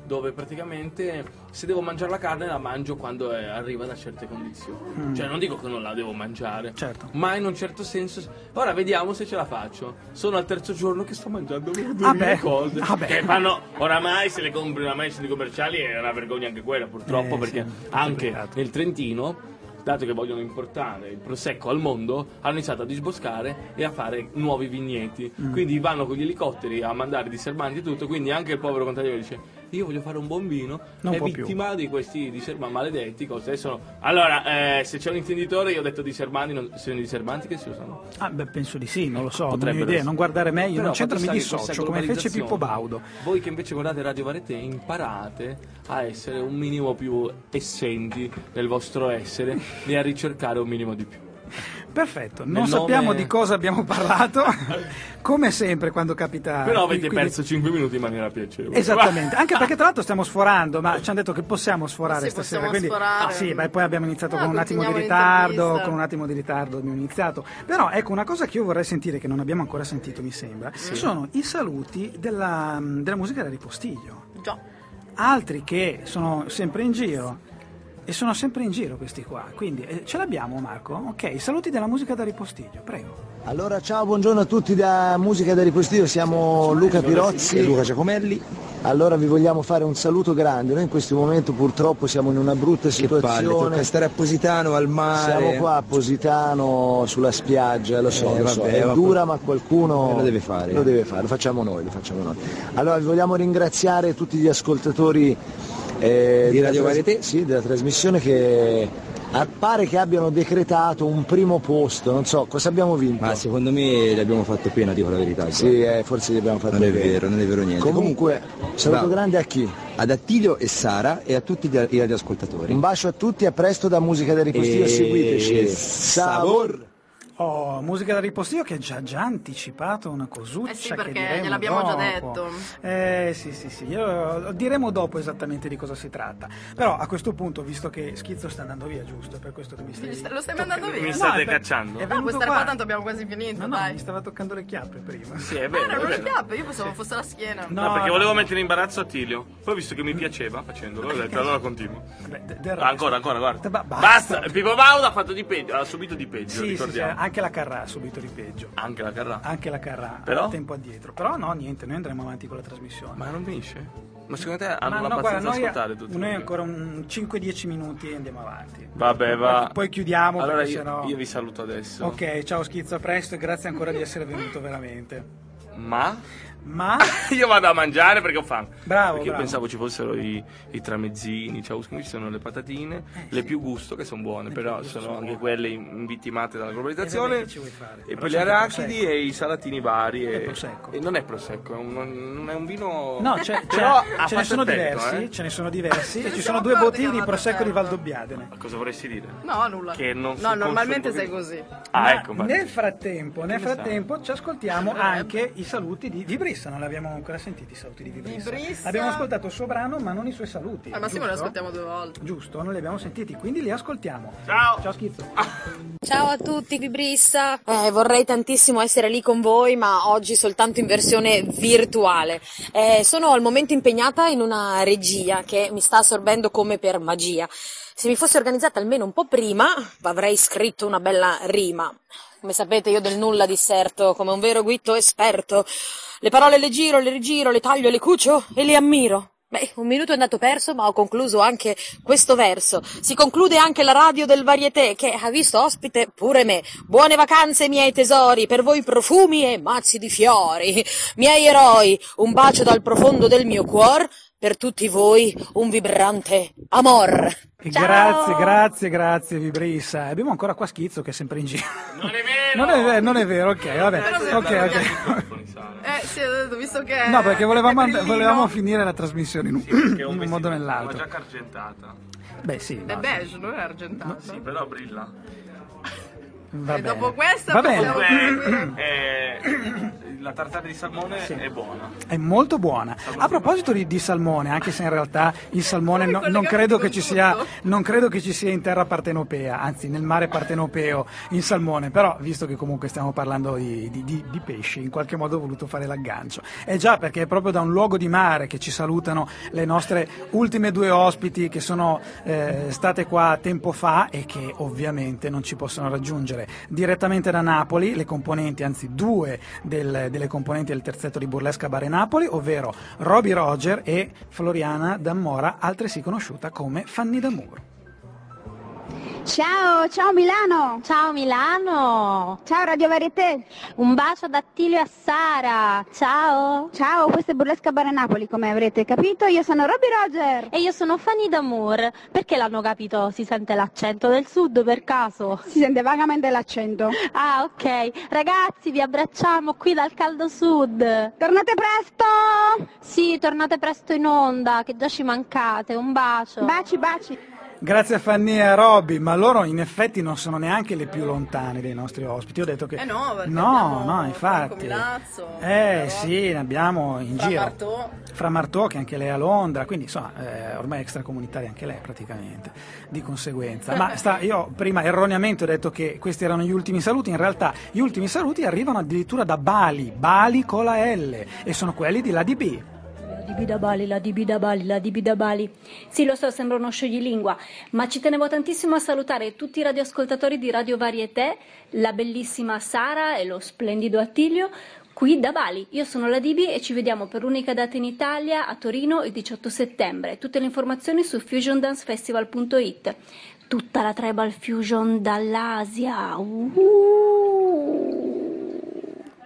dove praticamente se devo mangiare la carne la mangio quando eh, arriva da certe condizioni. Mm. Cioè non dico che non la devo mangiare, Certo. ma in un certo senso... Ora vediamo se ce la faccio. Sono al terzo giorno che sto mangiando Ah beh, delle cose ah che fanno oramai se le compri oramai nei centri commerciali è una vergogna anche quella purtroppo Eh, perché sì, anche nel Trentino dato che vogliono importare il prosecco al mondo hanno iniziato a disboscare e a fare nuovi vigneti Mm. quindi vanno con gli elicotteri a mandare disserbanti e tutto quindi anche il povero contadino dice io voglio fare un buon vino Non è può più. vittima di questi disserbanti maledetti cose sono allora eh, se c'è un intenditore io ho detto disserbanti non, sono i disserbanti che si usano Ah, beh, penso di sì, non lo so, non ho Potrebbero idea, essere. non guardare me, io Però non c'entro, mi dissocio, come fece Pippo Baudo. Voi che invece guardate Radio Varete imparate a essere un minimo più essenti nel vostro essere e a ricercare un minimo di più. Perfetto, non Nel sappiamo nome- di cosa abbiamo parlato, come sempre quando capita... Però avete quindi- perso 5 minuti in maniera piacevole. Esattamente, anche perché tra l'altro stiamo sforando, ma ci hanno detto che possiamo sforare Sì, stasera. possiamo Quindi, sforare. ah, sì, beh, poi abbiamo iniziato Ah, con un attimo di ritardo, con un attimo di ritardo abbiamo iniziato. Però ecco, una cosa che io vorrei sentire, che non abbiamo ancora sentito mi sembra, sono i saluti della, della musica da ripostiglio. Già. Altri che sono sempre in giro. E sono sempre in giro questi qua, quindi eh, ce l'abbiamo Marco? Ok, saluti della musica da ripostiglio, prego. Allora ciao, buongiorno a tutti da Musica da Ripostiglio, siamo Luca Pirozzi e Luca Giacomelli. Allora vi vogliamo fare un saluto grande, noi in questo momento purtroppo siamo in una brutta situazione. tocca stare a Positano, al mare. Siamo qua a Positano sulla spiaggia, lo so, Eh, lo so, vabbè, è ma dura ma qualcuno Eh, lo deve fare. Lo deve fare, lo facciamo noi, lo facciamo noi. Allora vi vogliamo ringraziare tutti gli ascoltatori eh, Di Radio tras- Varieté? Sì, della trasmissione che ah, pare che abbiano decretato un primo posto, non so, cosa abbiamo vinto? Ma secondo me gli abbiamo fatto pena, dico la verità. Sì, eh, forse gli abbiamo fatto Non è bene. vero, non è vero niente. Comunque, saluto bravo. grande a chi? Ad Attilio e Sara e a tutti gli radioascoltatori. Un bacio a tutti, a presto da Musica da Ripostiglio, E- seguiteci. Savor! Oh, musica da ripostiglio che ha già, già anticipato una cosuccia Eh sì, che perché diremo gliel'abbiamo già dopo. detto. Eh sì sì sì, io- diremo dopo esattamente di cosa si tratta. Però a questo punto, visto che Schizzo sta andando via, giusto, è per questo che mi stai... Lo stai mandando via? Mi No, state per- cacciando? No, stare qua. qua, tanto abbiamo quasi finito, No, no, dai. mi stava toccando le chiappe prima. Sì, è Ah, vero, era è una vero. chiappa, io pensavo fosse la schiena. No, No, perché no. volevo mettere in imbarazzo Attilio. Poi visto che mi piaceva facendolo, ho detto allora continuo. Del Ah, resto- ancora, ancora, guarda. Ba- Basta, Pippo Baudo ha fatto di peggio, ha subito di peggio, Sì, sì, sì, ricordiamo. Anche la Carrà ha subito di peggio. Anche la Carrà. Anche la Carrà Però? tempo addietro. Però no, niente, noi andremo avanti con la trasmissione. Ma non finisce? Ma secondo te hanno Ma no, abbastanza guarda, ascoltare tutti? noi ancora un 5-10 minuti e andiamo avanti. Vabbè, va. Poi chiudiamo Allora io, sennò... io vi saluto adesso. Ok, ciao Schizzo, a presto e grazie ancora di essere venuto veramente. Ma? Ma io vado a mangiare perché ho fame. Bravo, Perché io bravo. pensavo ci fossero i, i tramezzini, cioè, qui ci sono le patatine, Eh, le più gusto che sono buone, però sono anche quelle invittimate dalla Eh, globalizzazione. vabbè, che ci vuoi fare? E poi le anche arachidi e i salatini vari. È E, prosecco. e non è prosecco, è un, non è un vino. No, c'è- però c'è- ce ne sono effetto, diversi, eh. ce ne sono diversi. E ci sono due bottiglie di prosecco di. Valdobbiadene. Cosa vorresti dire? No, nulla. Che non no, normalmente sei così. Ah, ecco. nel frattempo, nel frattempo ci ascoltiamo anche i saluti di Vibrissa, non li abbiamo ancora sentiti i saluti di Vibrissa. Vibrissa. Abbiamo ascoltato il suo brano ma non i suoi saluti. Al massimo li ascoltiamo due volte. Giusto, non li abbiamo sentiti, quindi li ascoltiamo. Ciao! Ciao Schizzo. Ciao a tutti, Vibrissa. Eh, vorrei tantissimo essere lì con voi, ma oggi soltanto in versione virtuale. Eh, sono al momento impegnata in una regia che mi sta assorbendo come per magia. Se mi fossi organizzata almeno un po' prima, avrei scritto una bella rima. Come sapete, io del nulla disserto come un vero guitto esperto. Le parole le giro, le rigiro, le taglio, le cucio e le ammiro. Beh, un minuto è andato perso, ma ho concluso anche questo verso. Si conclude anche la radio del Varieté, che ha visto ospite pure me. Buone vacanze, miei tesori, per voi profumi e mazzi di fiori. Miei eroi, un bacio dal profondo del mio cuore, per tutti voi un vibrante amor. Ciao! Grazie, grazie, grazie Vibrissa. Abbiamo ancora qua Schizzo che è sempre in giro. Non è vero! Non è vero, non è vero, ok, vabbè. Ok, ok. Eh, sì, ho detto, visto che. No, perché volevamo, brillino, volevamo finire la trasmissione in un, in un vestito modo o nell'altro. giacca argentata. Beh, sì. È no, beige, non è argentato. Sì, però brilla. Va E bene. dopo questa Va possiamo bene. proseguire. Eh, la tartare di salmone Sì. è buona. È molto buona. A proposito di, di salmone, anche se in realtà il salmone no- non, credo che ci sia, non credo che ci sia in terra partenopea, anzi nel mare partenopeo il salmone, però visto che comunque stiamo parlando di, di- di- di pesci, in qualche modo ho voluto fare l'aggancio. E già perché è proprio da un luogo di mare che ci salutano le nostre ultime due ospiti che sono eh, state qua tempo fa e che ovviamente non ci possono raggiungere direttamente da Napoli, le componenti, anzi due del- delle componenti del terzetto di Burlesca Bare Napoli, ovvero Roby Roger e Floriana Dammora, altresì conosciuta come Fanny D'Amour. Ciao, ciao Milano! Ciao Milano! Ciao Radio Varieté! Un bacio ad Attilio e a Sara! Ciao! Ciao, questo è Burlesca Bare Napoli, come avrete capito, io sono Roby Roger! E io sono Fanny D'Amour. Perché l'hanno capito? Si sente l'accento del sud per caso? Si sente vagamente l'accento. Ah, ok. Ragazzi, vi abbracciamo qui dal caldo sud. Tornate presto! Sì, tornate presto in onda, che già ci mancate. Un bacio. Baci, baci! Grazie a Fanny e a Roby, ma loro in effetti non sono neanche le più lontane dei nostri ospiti. Ho detto che. Eh no, perché no, no, infatti. Milazzo, Eh sì, ne abbiamo in Fra giro. Martò. Fra Martò, che anche lei è a Londra, quindi insomma, eh, ormai extracomunitaria anche lei praticamente, di conseguenza. Ma sta, io prima erroneamente ho detto che questi erano gli ultimi saluti, in realtà gli ultimi saluti arrivano addirittura da Bali, Bali con la L, e sono quelli di LADB. La DB da Bali, la DB da Bali, la DB da Bali. Sì, lo so, sembra uno scioglilingua, ma ci tenevo tantissimo a salutare tutti i radioascoltatori di Radio Varieté, la bellissima Sara e lo splendido Attilio, qui da Bali. Io sono la DB e ci vediamo per l'unica data in Italia a Torino il 18 settembre. Tutte le informazioni su fusiondancefestival.it. Tutta la tribal fusion dall'Asia. Uh.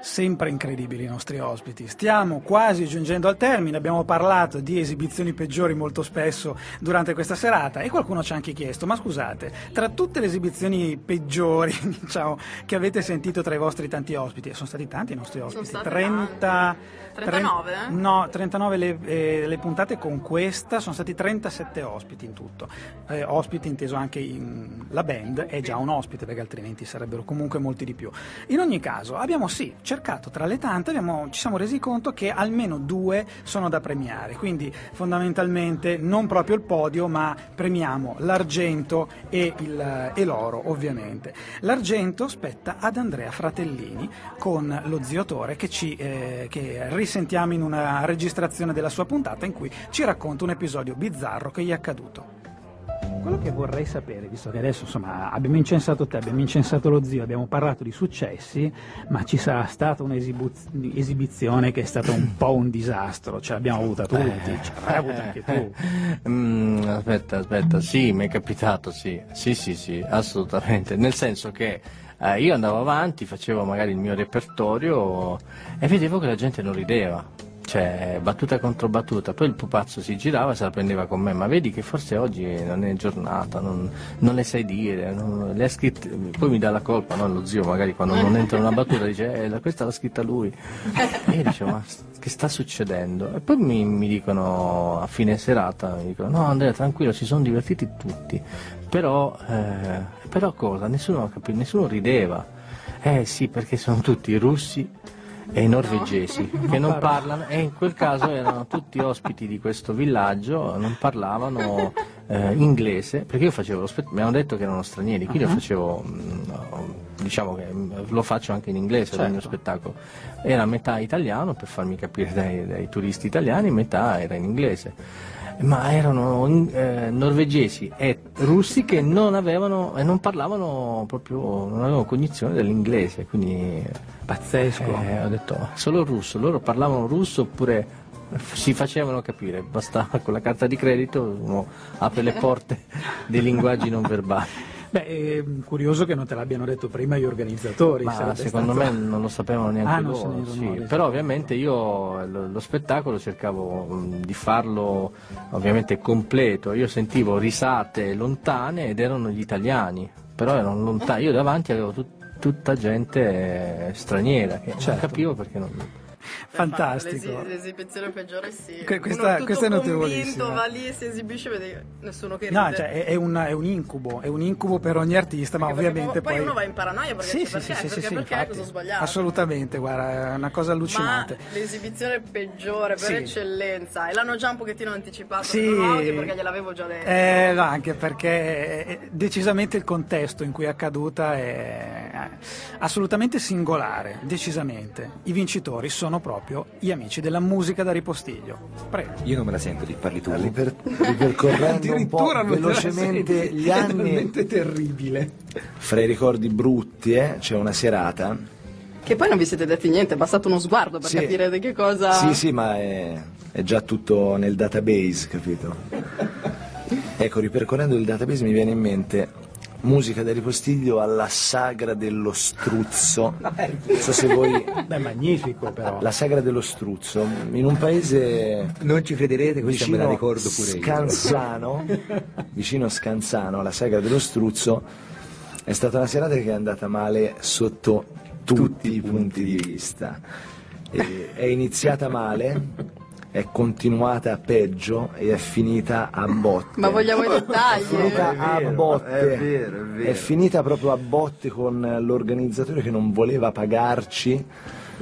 Sempre incredibili i nostri ospiti. Stiamo quasi giungendo al termine, abbiamo parlato di esibizioni peggiori molto spesso durante questa serata e qualcuno ci ha anche chiesto, ma scusate, tra tutte le esibizioni peggiori diciamo, che avete sentito tra i vostri tanti ospiti, e sono stati tanti i nostri ospiti, state 30... 39, eh? No, 39 le, eh, le puntate con questa, sono stati 37 ospiti in tutto. Eh, ospiti inteso anche in, la band è già un ospite perché altrimenti sarebbero comunque molti di più. In ogni caso abbiamo sì cercato tra le tante, abbiamo- ci siamo resi conto che almeno due sono da premiare, quindi fondamentalmente non proprio il podio ma premiamo l'argento e, il- e l'oro ovviamente. L'argento spetta ad Andrea Fratellini con lo zio Tore che, ci, eh, che risentiamo in una registrazione della sua puntata in cui ci racconta un episodio bizzarro che gli è accaduto. Quello che vorrei sapere, visto che adesso insomma abbiamo incensato te, abbiamo incensato lo zio, abbiamo parlato di successi, ma ci sarà stata un'esibizione che è stata un po' un disastro, ce l'abbiamo avuta tutti, ce l'hai avuta anche tu. Mm, aspetta, aspetta, sì, mi è capitato, sì. Sì, sì, sì, assolutamente. Nel senso che Eh, io andavo avanti, facevo magari il mio repertorio e vedevo che la gente non rideva. Cioè, battuta contro battuta, poi il pupazzo si girava e se la prendeva con me, ma vedi che forse oggi non è giornata, non, non le sai dire, non- le scritte, poi mi dà la colpa, no? lo zio magari quando non entra una battuta dice, eh, questa l'ha scritta lui. E io dicevo, ma che sta succedendo? E poi mi, mi dicono a fine serata, mi dicono, no Andrea tranquillo, si sono divertiti tutti, però, eh, però cosa? Nessuno, capi- nessuno rideva. Eh sì, perché sono tutti russi e i norvegesi che non parlano e in quel caso erano tutti ospiti di questo villaggio, non parlavano eh, inglese, perché io facevo lo spettacolo, mi hanno detto che erano stranieri, quindi io Ah. facevo, mm, diciamo che mm, lo faccio anche in inglese il mio Certo. spettacolo, era metà italiano per farmi capire dai, dai turisti italiani, metà era in inglese. Ma erano eh, norvegesi e russi che non avevano e non parlavano proprio, non avevano cognizione dell'inglese, quindi pazzesco. ho detto solo russo, loro parlavano russo oppure si facevano capire, bastava con la carta di credito uno apre le porte dei linguaggi non verbali. Beh, è curioso che non te l'abbiano detto prima gli organizzatori. Ma secondo stato- me non lo sapevano neanche Ah, loro, sì. resi però ovviamente io lo, lo spettacolo cercavo mh, di farlo ovviamente completo, io sentivo risate lontane ed erano gli italiani, però erano lontani, io davanti avevo tut- tutta gente eh, straniera che Certo. non capivo perché non... Fantastico. L'esi- l'esibizione peggiore sì. Que- questa- Uno questa è notevolissima. va lì e si esibisce vede nessuno che ride. No, cioè, è, è un, è un incubo, è un incubo per ogni artista, ma Perché ovviamente poi, poi... uno va in paranoia perché Sì, dice, sì, perché, sì, sì, perché, sì, perché, infatti. cosa sbagliato? Assolutamente, guarda, è una cosa allucinante. Ma l'esibizione peggiore per eccellenza e l'hanno già un pochettino anticipato Sì. perché gliel'avevo già detto. Eh, anche perché è- decisamente il contesto in cui è accaduta è assolutamente singolare, decisamente. I vincitori sono proprio gli amici della musica da ripostiglio. Prego. Io non me la sento, di parli tu. ripercorrendo un po' velocemente gli È anni talmente terribile fra i ricordi brutti eh, c'è una serata Che poi non vi siete detti niente, è bastato uno sguardo per Sì. capire di che cosa... sì sì ma è, è già tutto nel database capito ecco ripercorrendo il database mi viene in mente musica da ripostiglio alla sagra dello struzzo non so se voi Beh, magnifico però. la sagra dello struzzo in un paese Non ci crederete, questa me la vicino ricordo pure io. Scanzano vicino Scanzano alla sagra dello struzzo è stata una serata che è andata male sotto tutti, i punti di vista E è iniziata male è continuata peggio e è finita a botte Ma vogliamo i è dettagli? finita a botte è vero, è vero. è finita proprio a botte con l'organizzatore che non voleva pagarci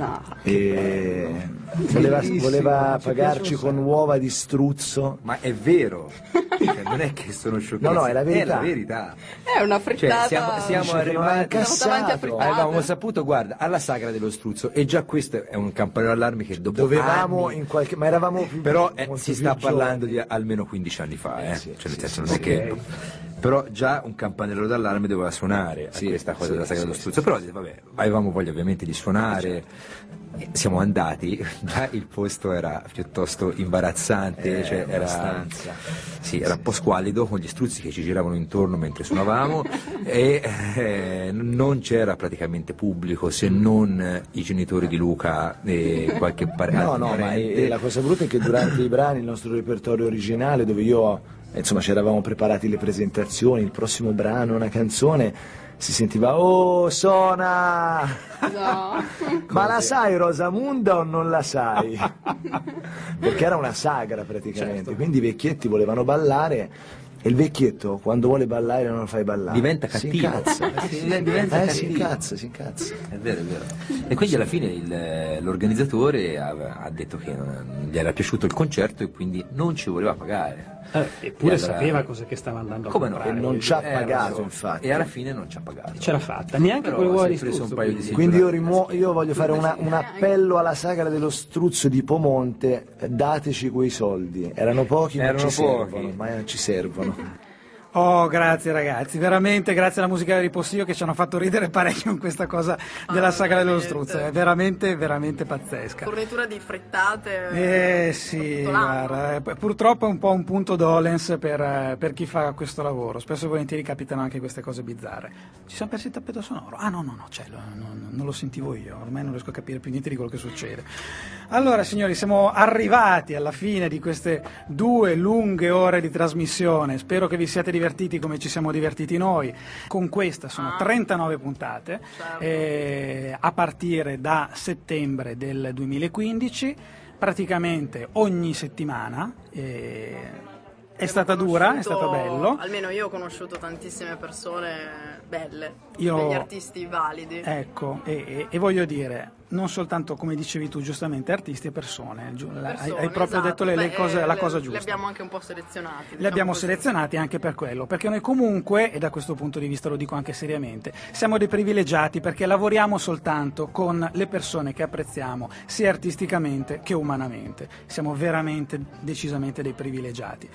No. e voleva, voleva ci pagarci con uova di struzzo Ma è vero, Cioè, non è che sono sciocchezze, No, no, è la verità. È la verità. È una Cioè, frittata... siamo, siamo ha arrivati a frittate. avevamo saputo, guarda, alla sagra dello struzzo e già questo è un campanello d'allarme che dopo dovevamo anni- in qualche ma eravamo più però eh, si sta giovani. parlando di almeno 15 anni fa, eh. sì, cioè, nel senso sì, non è sì. che però già un campanello d'allarme doveva suonare a Sì, questa cosa sì, della sagra sì, struzzo però vabbè, avevamo voglia ovviamente di suonare. Eh, siamo andati già il posto era piuttosto imbarazzante Eh, cioè era, sì, era un po' squallido con gli struzzi che ci giravano intorno mentre suonavamo. E eh, non c'era praticamente pubblico se non i genitori di Luca e qualche pare- No, no, ma parente. la cosa brutta è che durante i brani, il nostro repertorio originale, dove io, eh, insomma, ci eravamo preparati le presentazioni, il prossimo brano, una canzone, si sentiva Oh, suona! No. Ma la sai Rosamunda o non la sai? Perché era una sagra praticamente, Certo. quindi i vecchietti volevano ballare e il vecchietto quando vuole ballare non lo fai ballare. Diventa Si cattivo. incazza. Sì, diventa Eh, si incazza, si incazza. È vero, è vero. E quindi alla fine il- l'organizzatore ha, ha detto che non gli era piaciuto il concerto e quindi non ci voleva pagare. Eh, eppure allora- sapeva cosa che stava andando a Come no? comprare. E non ci ha Eh, pagato, so. infatti. E alla fine non ci ha pagato. Ce l'ha fatta, neanche Però di preso struzzo. un paio di quindi. Io, rimuo- io voglio fare una- un appello alla sagra dello struzzo di Pomonte, dateci quei soldi. Erano pochi, ma Erano ci pochi. servono. Ma ci servono. Oh, grazie ragazzi, veramente grazie alla musica di Ripossio che ci hanno fatto ridere parecchio con questa cosa della saga dello struzzo, è veramente, veramente pazzesca. Fornitura di frittate. Eh sì, guarda, eh, purtroppo è un po' un punto dolens per, eh, per chi fa questo lavoro, spesso e volentieri capitano anche queste cose bizzarre. Ci siamo persi il tappeto sonoro? Ah no, no, no, c'è, lo- non, non lo sentivo io, ormai non riesco a capire più niente di quello che succede. Allora signori, siamo arrivati alla fine di queste due lunghe ore di trasmissione, spero che vi siate divertiti come ci siamo divertiti noi. Con questa sono 39 puntate, eh, a partire da settembre del 2015, praticamente ogni settimana. eh, è stata dura, è stato bello. Almeno io ho conosciuto tantissime persone belle, Io- degli artisti validi. Ecco, e, e- e voglio dire, non soltanto come dicevi tu giustamente, artisti e persone, la- hai- Persone, hai, proprio esatto. detto le, le Beh, cose- eh, la le- cosa Li giusta. abbiamo anche un po' selezionati. Li diciamo abbiamo così. selezionati anche per quello, perché noi comunque, e da questo punto di vista lo dico anche seriamente, siamo dei privilegiati perché lavoriamo soltanto con le persone che apprezziamo, sia artisticamente che umanamente. Siamo veramente, decisamente dei privilegiati.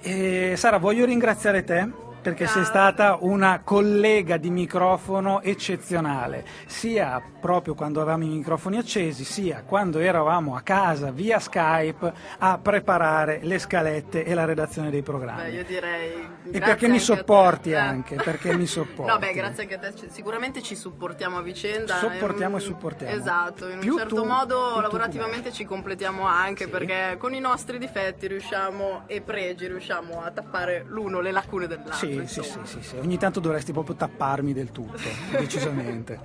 E Sara, voglio ringraziare te perché sei stata una collega di microfono eccezionale, sia proprio quando avevamo i microfoni accesi, sia quando eravamo a casa via Skype a preparare le scalette e la redazione dei programmi. Beh, io direi. E perché mi sopporti anche, perché mi sopporti. No, beh, grazie anche a te. Sicuramente ci supportiamo a vicenda. Sopportiamo Ehm, e supportiamo. Esatto, in Più un certo tu, modo lavorativamente ci completiamo anche perché con i nostri difetti riusciamo e pregi riusciamo a tappare l'uno le lacune dell'altro. Sì, sì, sì, sì, sì. ogni tanto dovresti proprio tapparmi del tutto, decisamente.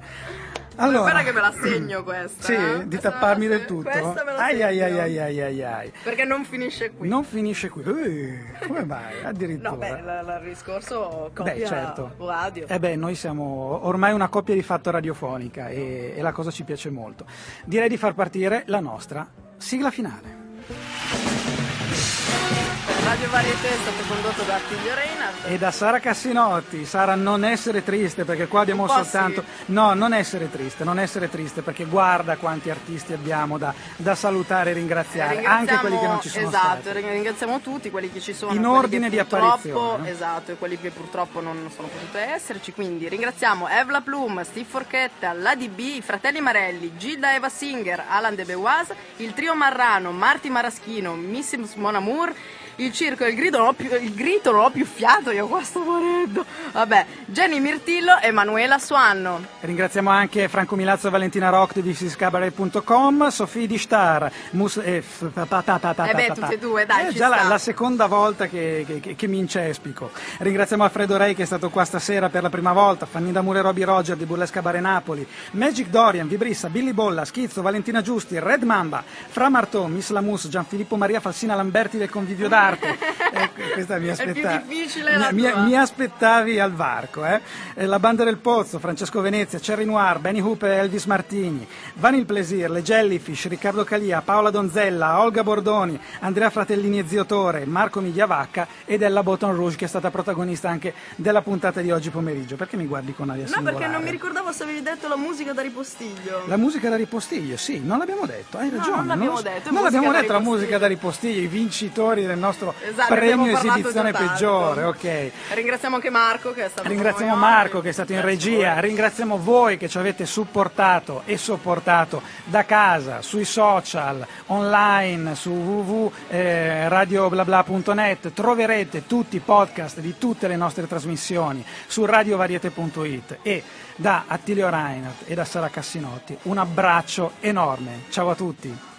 Allora, Guarda che me la segno questa. sì, eh. di tapparmi del tutto? Questa me la Ai ai ai ai ai ai. Perché non finisce qui. Non finisce qui. Eh, come mai? Addirittura. No, beh, il discorso coppia Beh, certo. radio. Eh beh, noi siamo ormai una coppia di fatto radiofonica e, e la cosa ci piace molto. Direi di far partire la nostra sigla finale. Radio Varieté è stato condotto da Attilio Reinhardt. E da Sara Cassinotti, Sara non essere triste perché qua abbiamo soltanto... No, non essere triste, non essere triste perché guarda quanti artisti abbiamo da, da salutare e ringraziare, anche quelli che non ci sono esatto, stati. ring- ringraziamo tutti quelli che ci sono In ordine di purtroppo- apparizione, esatto e quelli che purtroppo non sono potute esserci quindi ringraziamo Evla Plum, Steve Forchetta, la DB, i fratelli Marelli, Gilda Eva Singer, Alan De Bewas il trio Marrano, Marti Maraschino Missimus Mon Amour il circo, il grido, non ho più, il grito non ho più fiato, io qua sto morendo. Vabbè, Jenny Mirtillo e Manuela Suanno. Ringraziamo anche Franco Milazzo e Valentina Rock di visiscabaret.com, Sofì di Star, Mus- eh, f- Eh beh, tutte e due, dai, È ci già la, la seconda volta che, che- che- che mi incespico. Ringraziamo Alfredo Rei che è stato qua stasera per la prima volta, Fanny D'Amore e Roby Roger di Burlesca Bare Napoli, Magic Dorian, Vibrissa, Billy Bolla, Schizzo, Valentina Giusti, Red Mamba, Fra Martò, Miss Lamus, Gianfilippo Maria Falsina Lamberti del Convivio d'Arte. Ecco, questa mi la Mi, mi- mi aspettavi al varco, eh? Eh, La Banda del Pozzo, Francesco Venezia, Cherry Noir, Benny Hooper e Elvis Martini, Vanil Plesir, Le Jellyfish, Riccardo Calia, Paola Donzella, Olga Bordoni, Andrea Fratellini e Zio Tore, Marco Migliavacca ed Ella Botton Rouge che è stata protagonista anche della puntata di oggi pomeriggio. Perché mi guardi con aria No, singolare? perché non mi ricordavo se avevi detto la musica da ripostiglio. La musica da ripostiglio, sì, non l'abbiamo detto, hai No, ragione. non l'abbiamo so. detto, Non l'abbiamo detto la musica da ripostiglio, i vincitori del nostro Esatto, abbiamo premio esibizione peggiore, ok. Ringraziamo anche Marco che è stato Ringraziamo Marco che è stato in regia, ringraziamo voi che ci avete supportato e sopportato da casa, sui social, online, su www.radioblabla.net. Troverete tutti i podcast di tutte le nostre trasmissioni su radiovariete.it e da Attilio Reinhardt e da Sara Cassinotti un abbraccio enorme. Ciao a tutti.